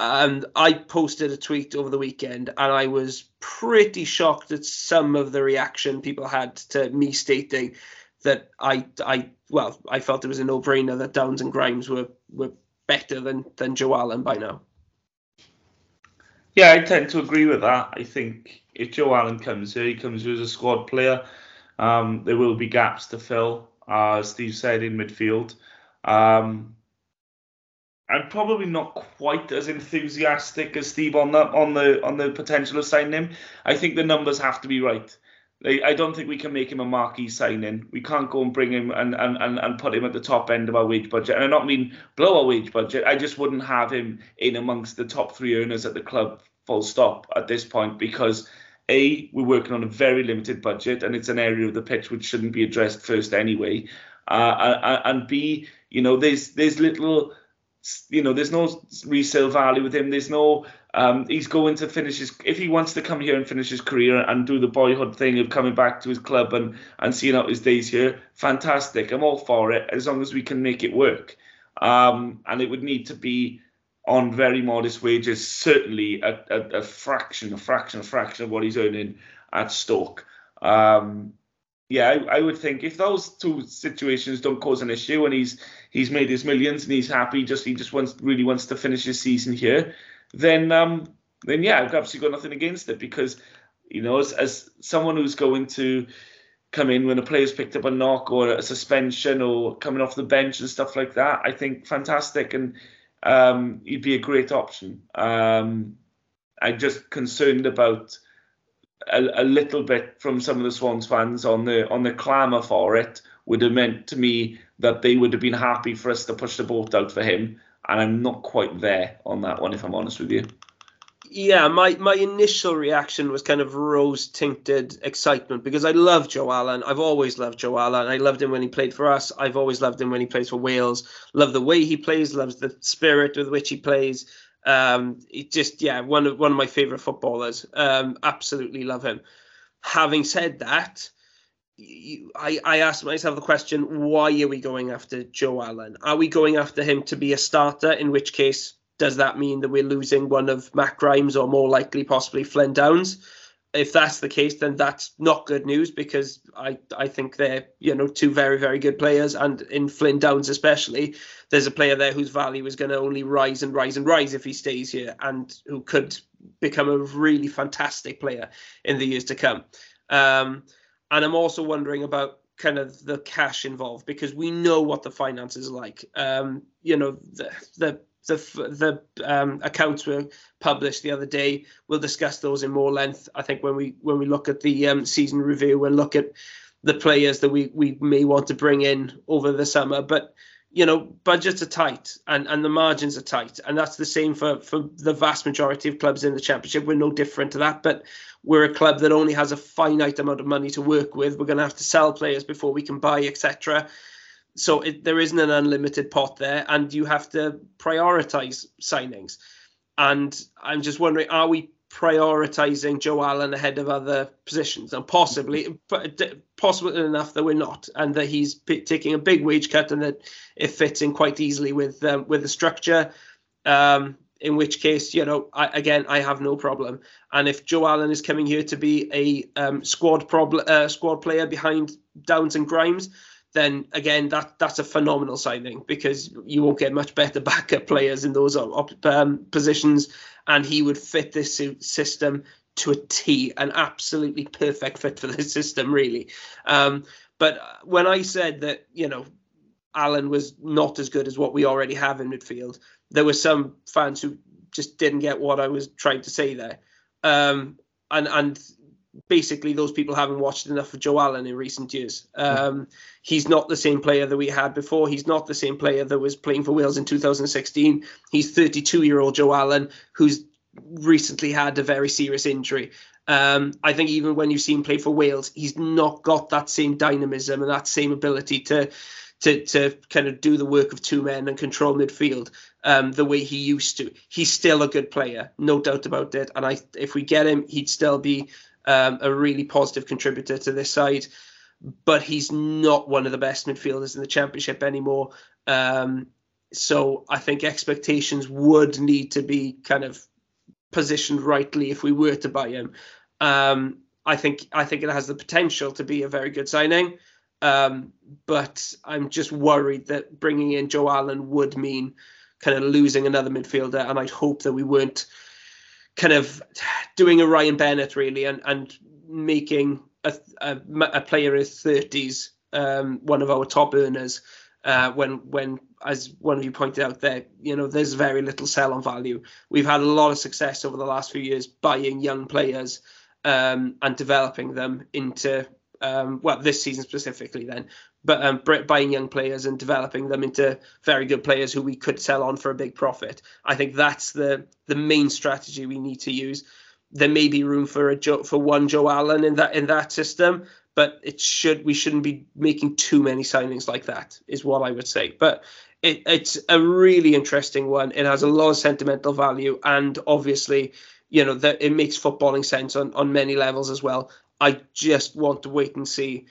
um, i posted a tweet over the weekend and i was pretty shocked at some of the reaction people had to me stating that i i well i felt it was a no-brainer that downes and grimes were were better than than joe allen by now yeah, I tend to agree with that. I think if Joe Allen comes here, he comes here as a squad player. Um, there will be gaps to fill, uh, as Steve said, in midfield. Um, I'm probably not quite as enthusiastic as Steve on the on the on the potential of signing him. I think the numbers have to be right. I don't think we can make him a marquee signing. We can't go and bring him and, and, and, and put him at the top end of our wage budget. And I don't mean blow our wage budget. I just wouldn't have him in amongst the top three earners at the club, full stop, at this point, because A, we're working on a very limited budget and it's an area of the pitch which shouldn't be addressed first anyway. Uh, and B, you know, there's there's little you know, there's no resale value with him. There's no, um, he's going to finish his, if he wants to come here and finish his career and do the boyhood thing of coming back to his club and, and seeing out his days here, fantastic. I'm all for it as long as we can make it work. Um, and it would need to be on very modest wages, certainly a, a, a fraction, a fraction, a fraction of what he's earning at Stoke. Um, yeah, I, I, would think if those two situations don't cause an issue and he's he's made his millions and he's happy, just he just wants really wants to finish his season here, then um then yeah, I've absolutely got nothing against it because you know as, as someone who's going to come in when a player's picked up a knock or a suspension or coming off the bench and stuff like that, I think fantastic and um he'd be a great option. Um I'm just concerned about a, a, little bit from some of the Swans fans on the on the clamour for it would have meant to me that they would have been happy for us to push the boat out for him, and I'm not quite there on that one, if I'm honest with you. Yeah, my, my initial reaction was kind of rose tinted excitement because I love Joe Allen. I've always loved Joe Allen. I loved him when he played for us. I've always loved him when he plays for Wales. Love the way he plays, loves the spirit with which he plays. Um, it just yeah, one of one of my favorite footballers. Um, absolutely love him. Having said that, you, I I asked myself the question: Why are we going after Joe Allen? Are we going after him to be a starter? In which case, does that mean that we're losing one of Matt Grimes or more likely possibly Flynn Downes? if that's the case, then that's not good news because I, I think they're you know two very very good players, and in Flynn Downes especially, there's a player there whose value is going to only rise and rise and rise if he stays here, and who could become a really fantastic player in the years to come. Um, and I'm also wondering about kind of the cash involved because we know what the finances are like. Um, you know the the the the um, accounts were published the other day. We'll discuss those in more length. I think when we when we look at the um, season review and look at the players that we we may want to bring in over the summer, but you know budgets are tight and and the margins are tight. And that's the same for for the vast majority of clubs in the championship. We're no different to that but we're a club that only has a finite amount of money to work with. We're going to have to sell players before we can buy etc so it, there isn't an unlimited pot there, and you have to prioritize signings. And I'm just wondering, are we prioritizing Joe Allen ahead of other positions? And possibly, possible enough that we're not, and that he's p- taking a big wage cut, and that it fits in quite easily with um, with the structure. Um, in which case, you know, I, again, I have no problem. And if Joe Allen is coming here to be a um, squad problem, uh, squad player behind Downes and Grimes, then again that that's a phenomenal signing because you won't get much better *laughs* backup players in those um, positions, and he would fit this system to a T, an absolutely perfect fit for this *laughs* system, really. Um, but when I said that, you know, Allen was not as good as what we already have in midfield, there were some fans who just didn't get what I was trying to say there. Um, and and basically those people haven't watched enough of Joe Allen in recent years. Um, he's not the same player that we had before. He's not the same player that was playing for Wales in 2016. He's 32 year old Joe Allen who's recently had a very serious injury. Um, I think even when you've seen play for Wales, he's not got that same dynamism and that same ability to to to kind of do the work of two men and control midfield um, the way he used to. He's still a good player, no doubt about it. And I, if we get him, he'd still be um, a really positive contributor to this side, but he's not one of the best midfielders in the championship anymore. Um, so I think expectations would need to be kind of positioned rightly if we were to buy him. Um, I think I think it has the potential to be a very good signing, um, but I'm just worried that bringing in Joe Allen would mean kind of losing another midfielder, and I'd hope that we weren't kind of doing a Ryan Bennett really and and making a, a, a player in his 30s um, one of our top earners uh, when when as one of you pointed out there, you know, there's very little sell on value. We've had a lot of success over the last few years buying young players um, and developing them into um, well, this season specifically then, but um, buying young players and developing them into very good players who we could sell on for a big profit. I think that's the the main strategy we need to use. There may be room for a for one Joe Allen in that in that system, but it should we shouldn't be making too many signings like that. Is what I would say. But it, it's a really interesting one. It has a lot of sentimental value, and obviously, you know, that it makes footballing sense on on many levels as well. I just want to wait and see,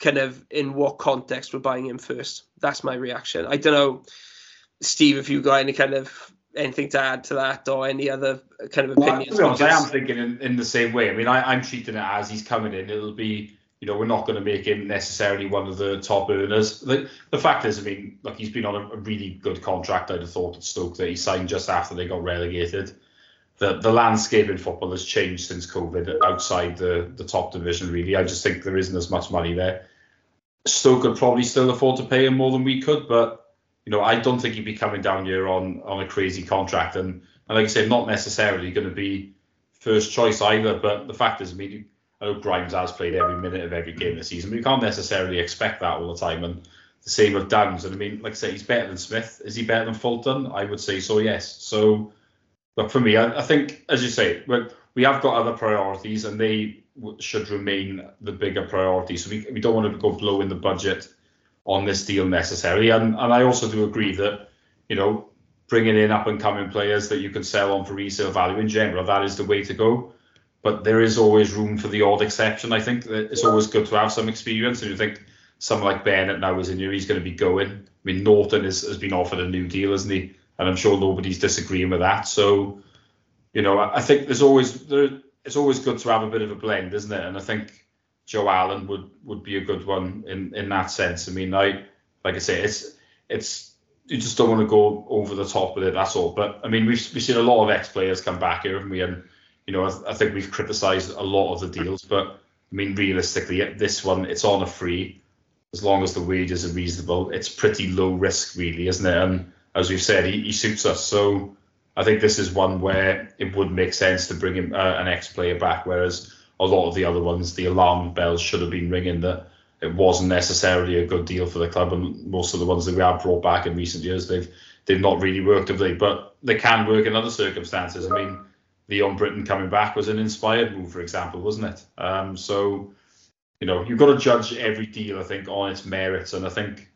kind of in what context we're buying him first. That's my reaction. I don't know, Steve, if you got any kind of anything to add to that or any other kind of opinions. Well, I am thinking in, in the same way. I mean, I, I'm treating it as he's coming in. It'll be you know, we're not going to make him necessarily one of the top earners. The, the fact is, I mean, like he's been on a, a, really good contract. I'd have thought at Stoke that he signed just after they got relegated. The the landscape in football has changed since COVID outside the the top division. Really, I just think there isn't as much money there. Stoke could probably still afford to pay him more than we could, but you know, I don't think he'd be coming down here on on a crazy contract. And, and like I said, not necessarily going to be first choice either. But the fact is, I mean, I know Grimes has played every minute of every game this season, but you can't necessarily expect that all the time. And the same with Downes. And I mean, like I say, he's better than Smith. Is he better than Fulton? I would say so, yes. So, but for me, I, I think, as you say, we have got other priorities and they should remain the bigger priority. So we, we don't want to go blowing the budget on this deal necessarily. And, and I also do agree that, you know, bringing in up and coming players that you can sell on for resale value in general, that is the way to go but there is always room for the odd exception. I think that it's always good to have some experience, and you think someone like Bennett now is in here, he's going to be going. I mean, Naughton is, has been offered a new deal, hasn't he? And I'm sure nobody's disagreeing with that. So, you know, I, I think there's always there, it's always good to have a bit of a blend, isn't it? And I think Joe Allen would would be a good one in in that sense. I mean, I like I say, it's it's you just don't want to go over the top with it. That's all. But I mean, we've we've seen a lot of ex players come back here, haven't we? And you know, I, I think we've criticised a lot of the deals, but I mean, realistically, this one it's on a free. As long as the wages are reasonable, it's pretty low risk, really, isn't it? And as we've said, he, he suits us. So I think this is one where it would make sense to bring him uh, an ex-player back, whereas a lot of the other ones, the alarm bells should have been ringing that it wasn't necessarily a good deal for the club, and most of the ones that we have brought back in recent years, they've they've not really worked, have they? But they can work in other circumstances. I mean, Leon Britton coming back was an inspired move, for example, wasn't it? Um, so, you know, you've got to judge every deal, I think, on its merits, and I think,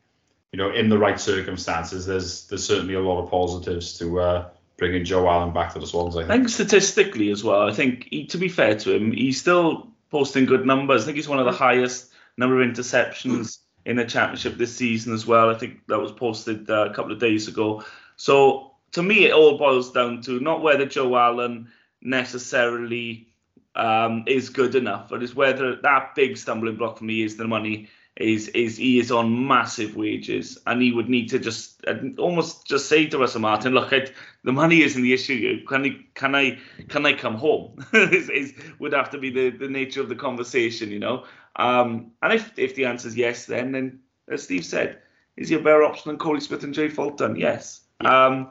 you know, in the right circumstances, there's there's certainly a lot of positives to uh, bringing Joe Allen back to the Swans. I think. I think statistically as well. I think he, to be fair to him, he's still posting good numbers. I think he's one of the highest number of interceptions in the championship this season as well. I think that was posted uh, a couple of days ago. So to me, it all boils down to not whether Joe Allen necessarily um, is good enough, but it's whether that big stumbling block for me is the money. Is is he is on massive wages, and he would need to just almost just say to us, Martin, look, I, the money isn't the issue. Can I can I can I come home? *laughs* is, is would have to be the, the nature of the conversation, you know. Um, and if if the answer is yes, then then as Steve said, is he a better option than Korey Smith and Jay Fulton? Yes. Um,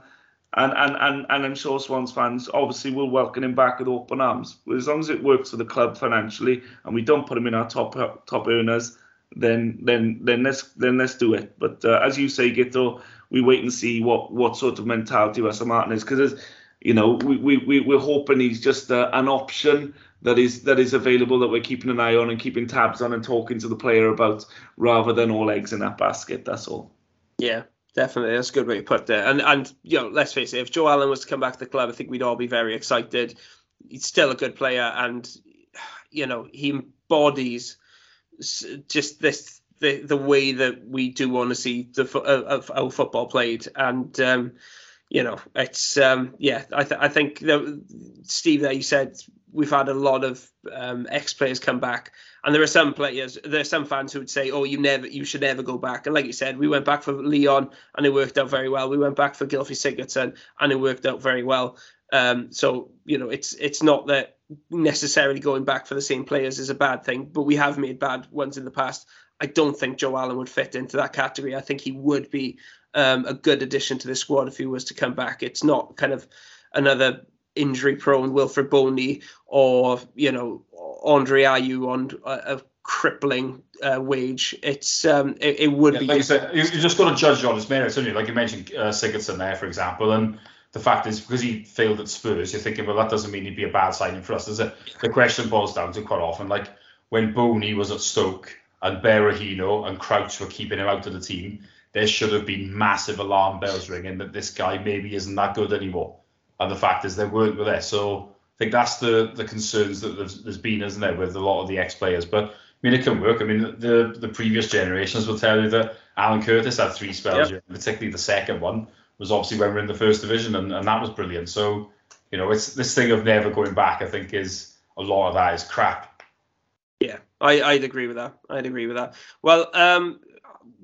and, and, and, and I'm sure Swans fans obviously will welcome him back with open arms. As long as it works for the club financially and we don't put him in our top top earners, then then then let's then let's do it. But uh, as you say, Guto, we wait and see what what sort of mentality Russell Martin is because you know we we we we're hoping he's just uh, an option that is that is available that we're keeping an eye on and keeping tabs on and talking to the player about rather than all eggs in that basket. That's all. Yeah, Definitely, that's a good way to put it. And and you know, let's face it, if Joe Allen was to come back to the club, I think we'd all be very excited. He's still a good player, and you know, he embodies just this the the way that we do want to see the uh, of our football played, and um, you know, it's um, yeah, I, th- I think that Steve, that you said we've had a lot of um, ex players come back, and there are some players, there are some fans who would say, "Oh, you never, you should never go back." And like you said, we went back for Leon, and it worked out very well. We went back for Gylfi Sigurdsson, and it worked out very well. Um, so you know, it's it's not that necessarily going back for the same players is a bad thing, but we have made bad ones in the past. I don't think Joe Allen would fit into that category. I think he would be um, a good addition to the squad if he was to come back. It's not kind of another injury-prone Wilfried Bony or you know Andre Ayew on a, a crippling uh, wage. It's um, it, it would yeah, be. Like you said, you, you just got to judge on his merits, don't you? Like you mentioned uh, Sigurdsson there, for example, and the fact is because he failed at Spurs, you're thinking, well, that doesn't mean he'd be a bad signing for us. There's a, the question boils down to quite often, like when Bony was at Stoke and Berahino and Crouch were keeping him out of the team, there should have been massive alarm bells ringing that this guy maybe isn't that good anymore. And the fact is, they weren't with there. So I think that's the the concerns that there's, there's been, isn't there, with a lot of the ex players. But I mean, it can work. I mean, the the previous generations will tell you that Alan Curtis had three spells, yep. particularly the second one was obviously when we we're in the first division, and, and that was brilliant. So, you know, it's this thing of never going back. I think is a lot of that is crap. Yeah, I, I'd agree with that. I'd agree with that. Well, um,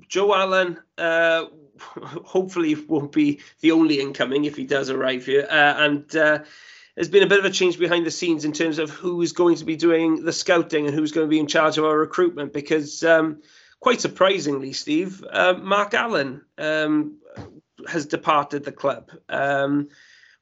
Joe Allen, uh, *laughs* hopefully won't be the only incoming if he does arrive here. Uh, and uh, there's been a bit of a change behind the scenes in terms of who's going to be doing the scouting and who's going to be in charge of our recruitment. Because um, quite surprisingly, Steve, uh, Mark Allen um, has departed the club, um,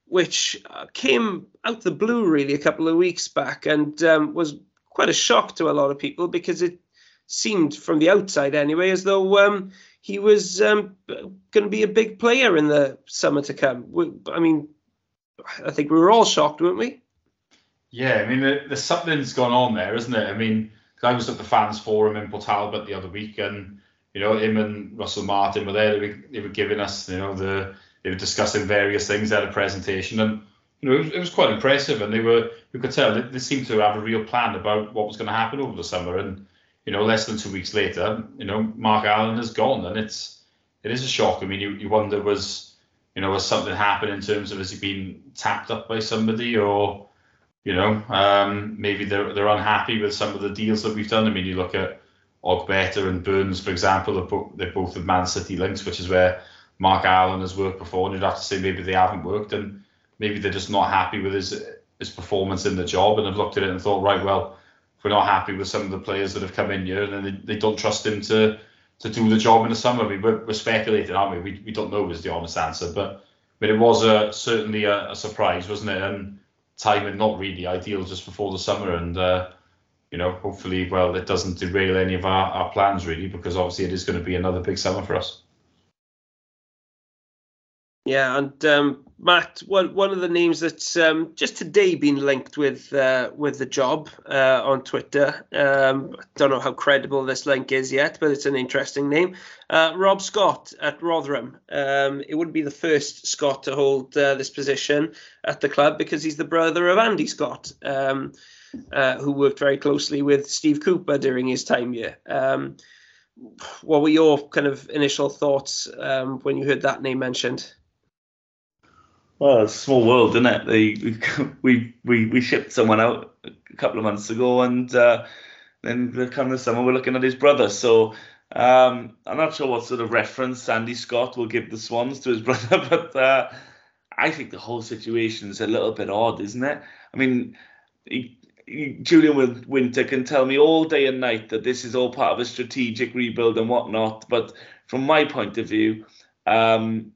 which uh, came out the blue really a couple of weeks back and um, was quite a shock to a lot of people because it seemed from the outside anyway as though um, he was um, going to be a big player in the summer to come. I mean, I think we were all shocked, weren't we? Yeah, I mean, there's something's gone on there, isn't it? I mean, I was at the fans forum in Port Talbot the other week, and you know, him and Russell Martin were there. They were, they were giving us, you know, the they were discussing various things at a presentation, and you know, it was, it was quite impressive. And they were, you could tell, they, they seemed to have a real plan about what was going to happen over the summer. And you know, less than two weeks later, you know, Mark Allen has gone, and it's it is a shock. I mean, you, you wonder was you know was something happened in terms of has he been tapped up by somebody or you know um, maybe they're they're unhappy with some of the deals that we've done. I mean, you look at Ogbeta and Burns, for example, both, they're both with Man City links, which is where Mark Allen has worked before. And you'd have to say maybe they haven't worked, and maybe they're just not happy with his his performance in the job, and have looked at it and thought, right, well, if we're not happy with some of the players that have come in here, and then they, they don't trust him to to do the job in the summer. I mean, we're, we're speculating, aren't we? we? We don't know is the honest answer, but but it was a certainly a, a surprise, wasn't it? And timing not really ideal just before the summer, and. Uh, you know, hopefully, well, it doesn't derail any of our, our plans really, because obviously it is going to be another big summer for us. Yeah, and um, Matt, one one of the names that's um, just today been linked with uh, with the job uh, on Twitter. Um, don't know how credible this link is yet, but it's an interesting name. Uh, Rob Scott at Rotherham. Um, it wouldn't be the first Scott to hold uh, this position at the club because he's the brother of Andy Scott. Um, uh, who worked very closely with Steve Cooper during his time here. Um, what were your kind of initial thoughts um, when you heard that name mentioned? Well, it's a small world, isn't it? They, *laughs* we, we we shipped someone out a couple of months ago, and uh, then the coming summer we're looking at his brother. So um, I'm not sure what sort of reference Sandy Scott will give the Swans to his *laughs* brother, but uh, I think the whole situation is a little bit odd, isn't it? I mean, he, Julian Winter can tell me all day and night that this is all part of a strategic rebuild and whatnot. But from my point of view, um,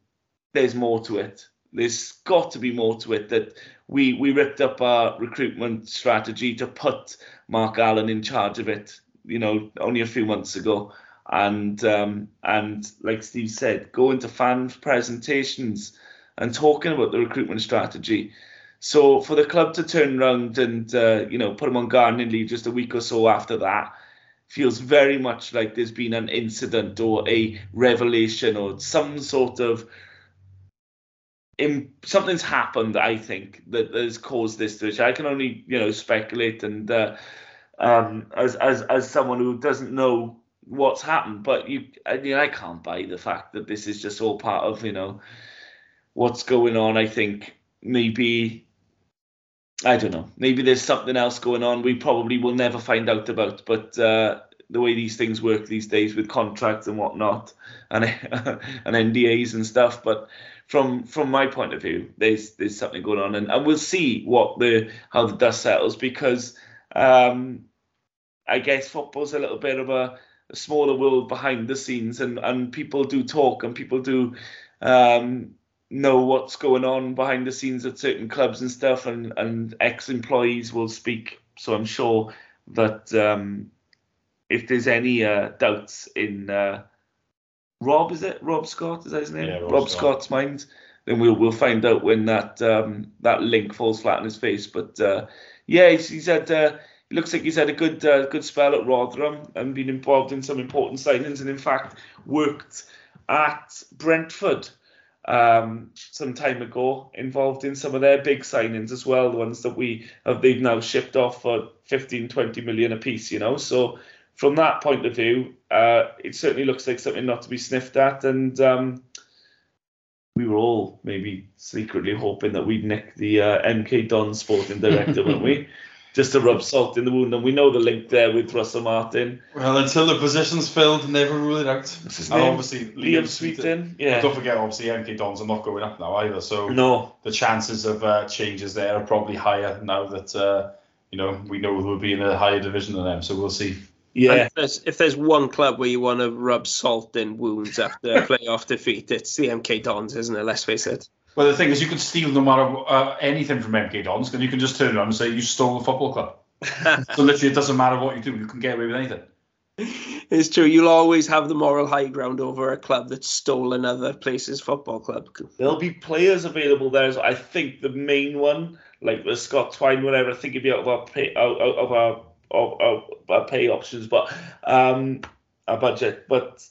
there's more to it. There's got to be more to it. That we we ripped up our recruitment strategy to put Mark Allen in charge of it. You know, only a few months ago, and um, and like Steve said, going to fan presentations and talking about the recruitment strategy so for the club to turn around and uh, you know put him on gardening leave just a week or so after that feels very much like there's been an incident or a revelation or some sort of in, something's happened. I think that has caused this. To which I can only you know speculate and. Uh, um, as as as someone who doesn't know what's happened. But you, I mean, I can't buy the fact that this is just all part of you know what's going on. I think maybe I don't know. Maybe there's something else going on we probably will never find out about. But uh, the way these things work these days with contracts and whatnot, and *laughs* and NDAs and stuff. But from from my point of view, there's there's something going on, and, and we'll see what the how the dust settles because um, I guess football's a little bit of a, a, smaller world behind the scenes, and and people do talk and people do. Um, know what's going on behind the scenes at certain clubs and stuff and and ex-employees will speak so i'm sure that um, if there's any uh, doubts in uh, Rob, is it Rob Scott? Is that his name? Yeah, Rob, Rob Scott. Scott's mind. Then we'll we'll find out when that um, that link falls flat on his face. But uh, yeah, he's, he's had. Uh, it looks like he's had a good uh, good spell at Rotherham and been involved in some important signings, and in fact worked at Brentford um, some time ago, involved in some of their big signings as well, the ones that we have they've now shipped off for 15, 20 million a piece, you know. So from that point of view, uh, it certainly looks like something not to be sniffed at. And um, we were all maybe secretly hoping that we'd nick the uh, MK Don sporting director, weren't we? *laughs* Just to rub salt in the wound. And we know the link there with Russell Martin. Well, until the position's filled, never rule it out. His And name? obviously, Liam Sweeting. Yeah. Don't forget, obviously, MK Dons are not going up now either. So No. the chances of uh, changes there are probably higher now that uh, you know we know we'll be in a higher division than them. So we'll see. And Yeah. if there's, if there's one club where you want to rub salt in wounds after a *laughs* playoff defeat, it's the MK Dons, isn't it? Let's face it. Well, the thing is, you can steal no matter uh, anything from MK Dons, and you can just turn around and say you stole the football club. *laughs* so literally, it doesn't matter what you do; you can get away with anything. It's true. You'll always have the moral high ground over a club that stole another place's football club. There'll be players available there. So I think the main one, like the Scott Twine, whatever, I think he'd be out of our pay, out, out of our of, of our pay options, but um, our budget. But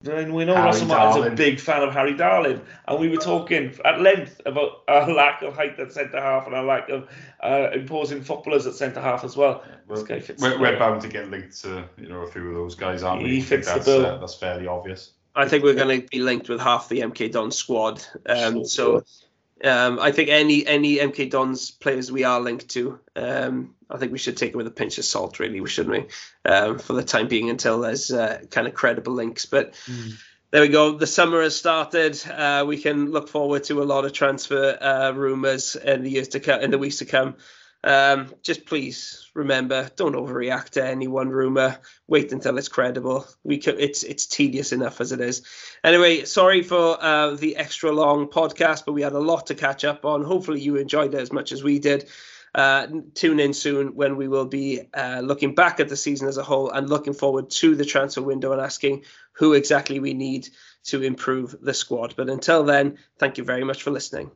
then we know Harry Russell Martin's a big fan of Harry Darling, and we were talking at length about our lack of height at centre half and our lack of uh, imposing footballers at centre half as well. Well, This We're, we're bound to get linked to you know a few of those guys, aren't we? He I think fits the that's, bill. Uh, that's fairly obvious. I think we're going to be linked with half the MK Don squad. Um, Sure. so um, I think any any MK Dons players we are linked to, um, I think we should take it with a pinch of salt, really, shouldn't we? Um, for the time being, until there's uh, kind of credible links. But there we go. The summer has started. Uh, we can look forward to a lot of transfer uh, rumors in the years to come, in the weeks to come. Um, just please remember, don't overreact to any one rumor. Wait until it's credible. We can, it's it's tedious enough as it is. Anyway, sorry for uh, the extra long podcast, but we had a lot to catch up on. Hopefully, you enjoyed it as much as we did. Uh, tune in soon when we will be uh, looking back at the season as a whole and looking forward to the transfer window and asking who exactly we need to improve the squad. But until then, thank you very much for listening.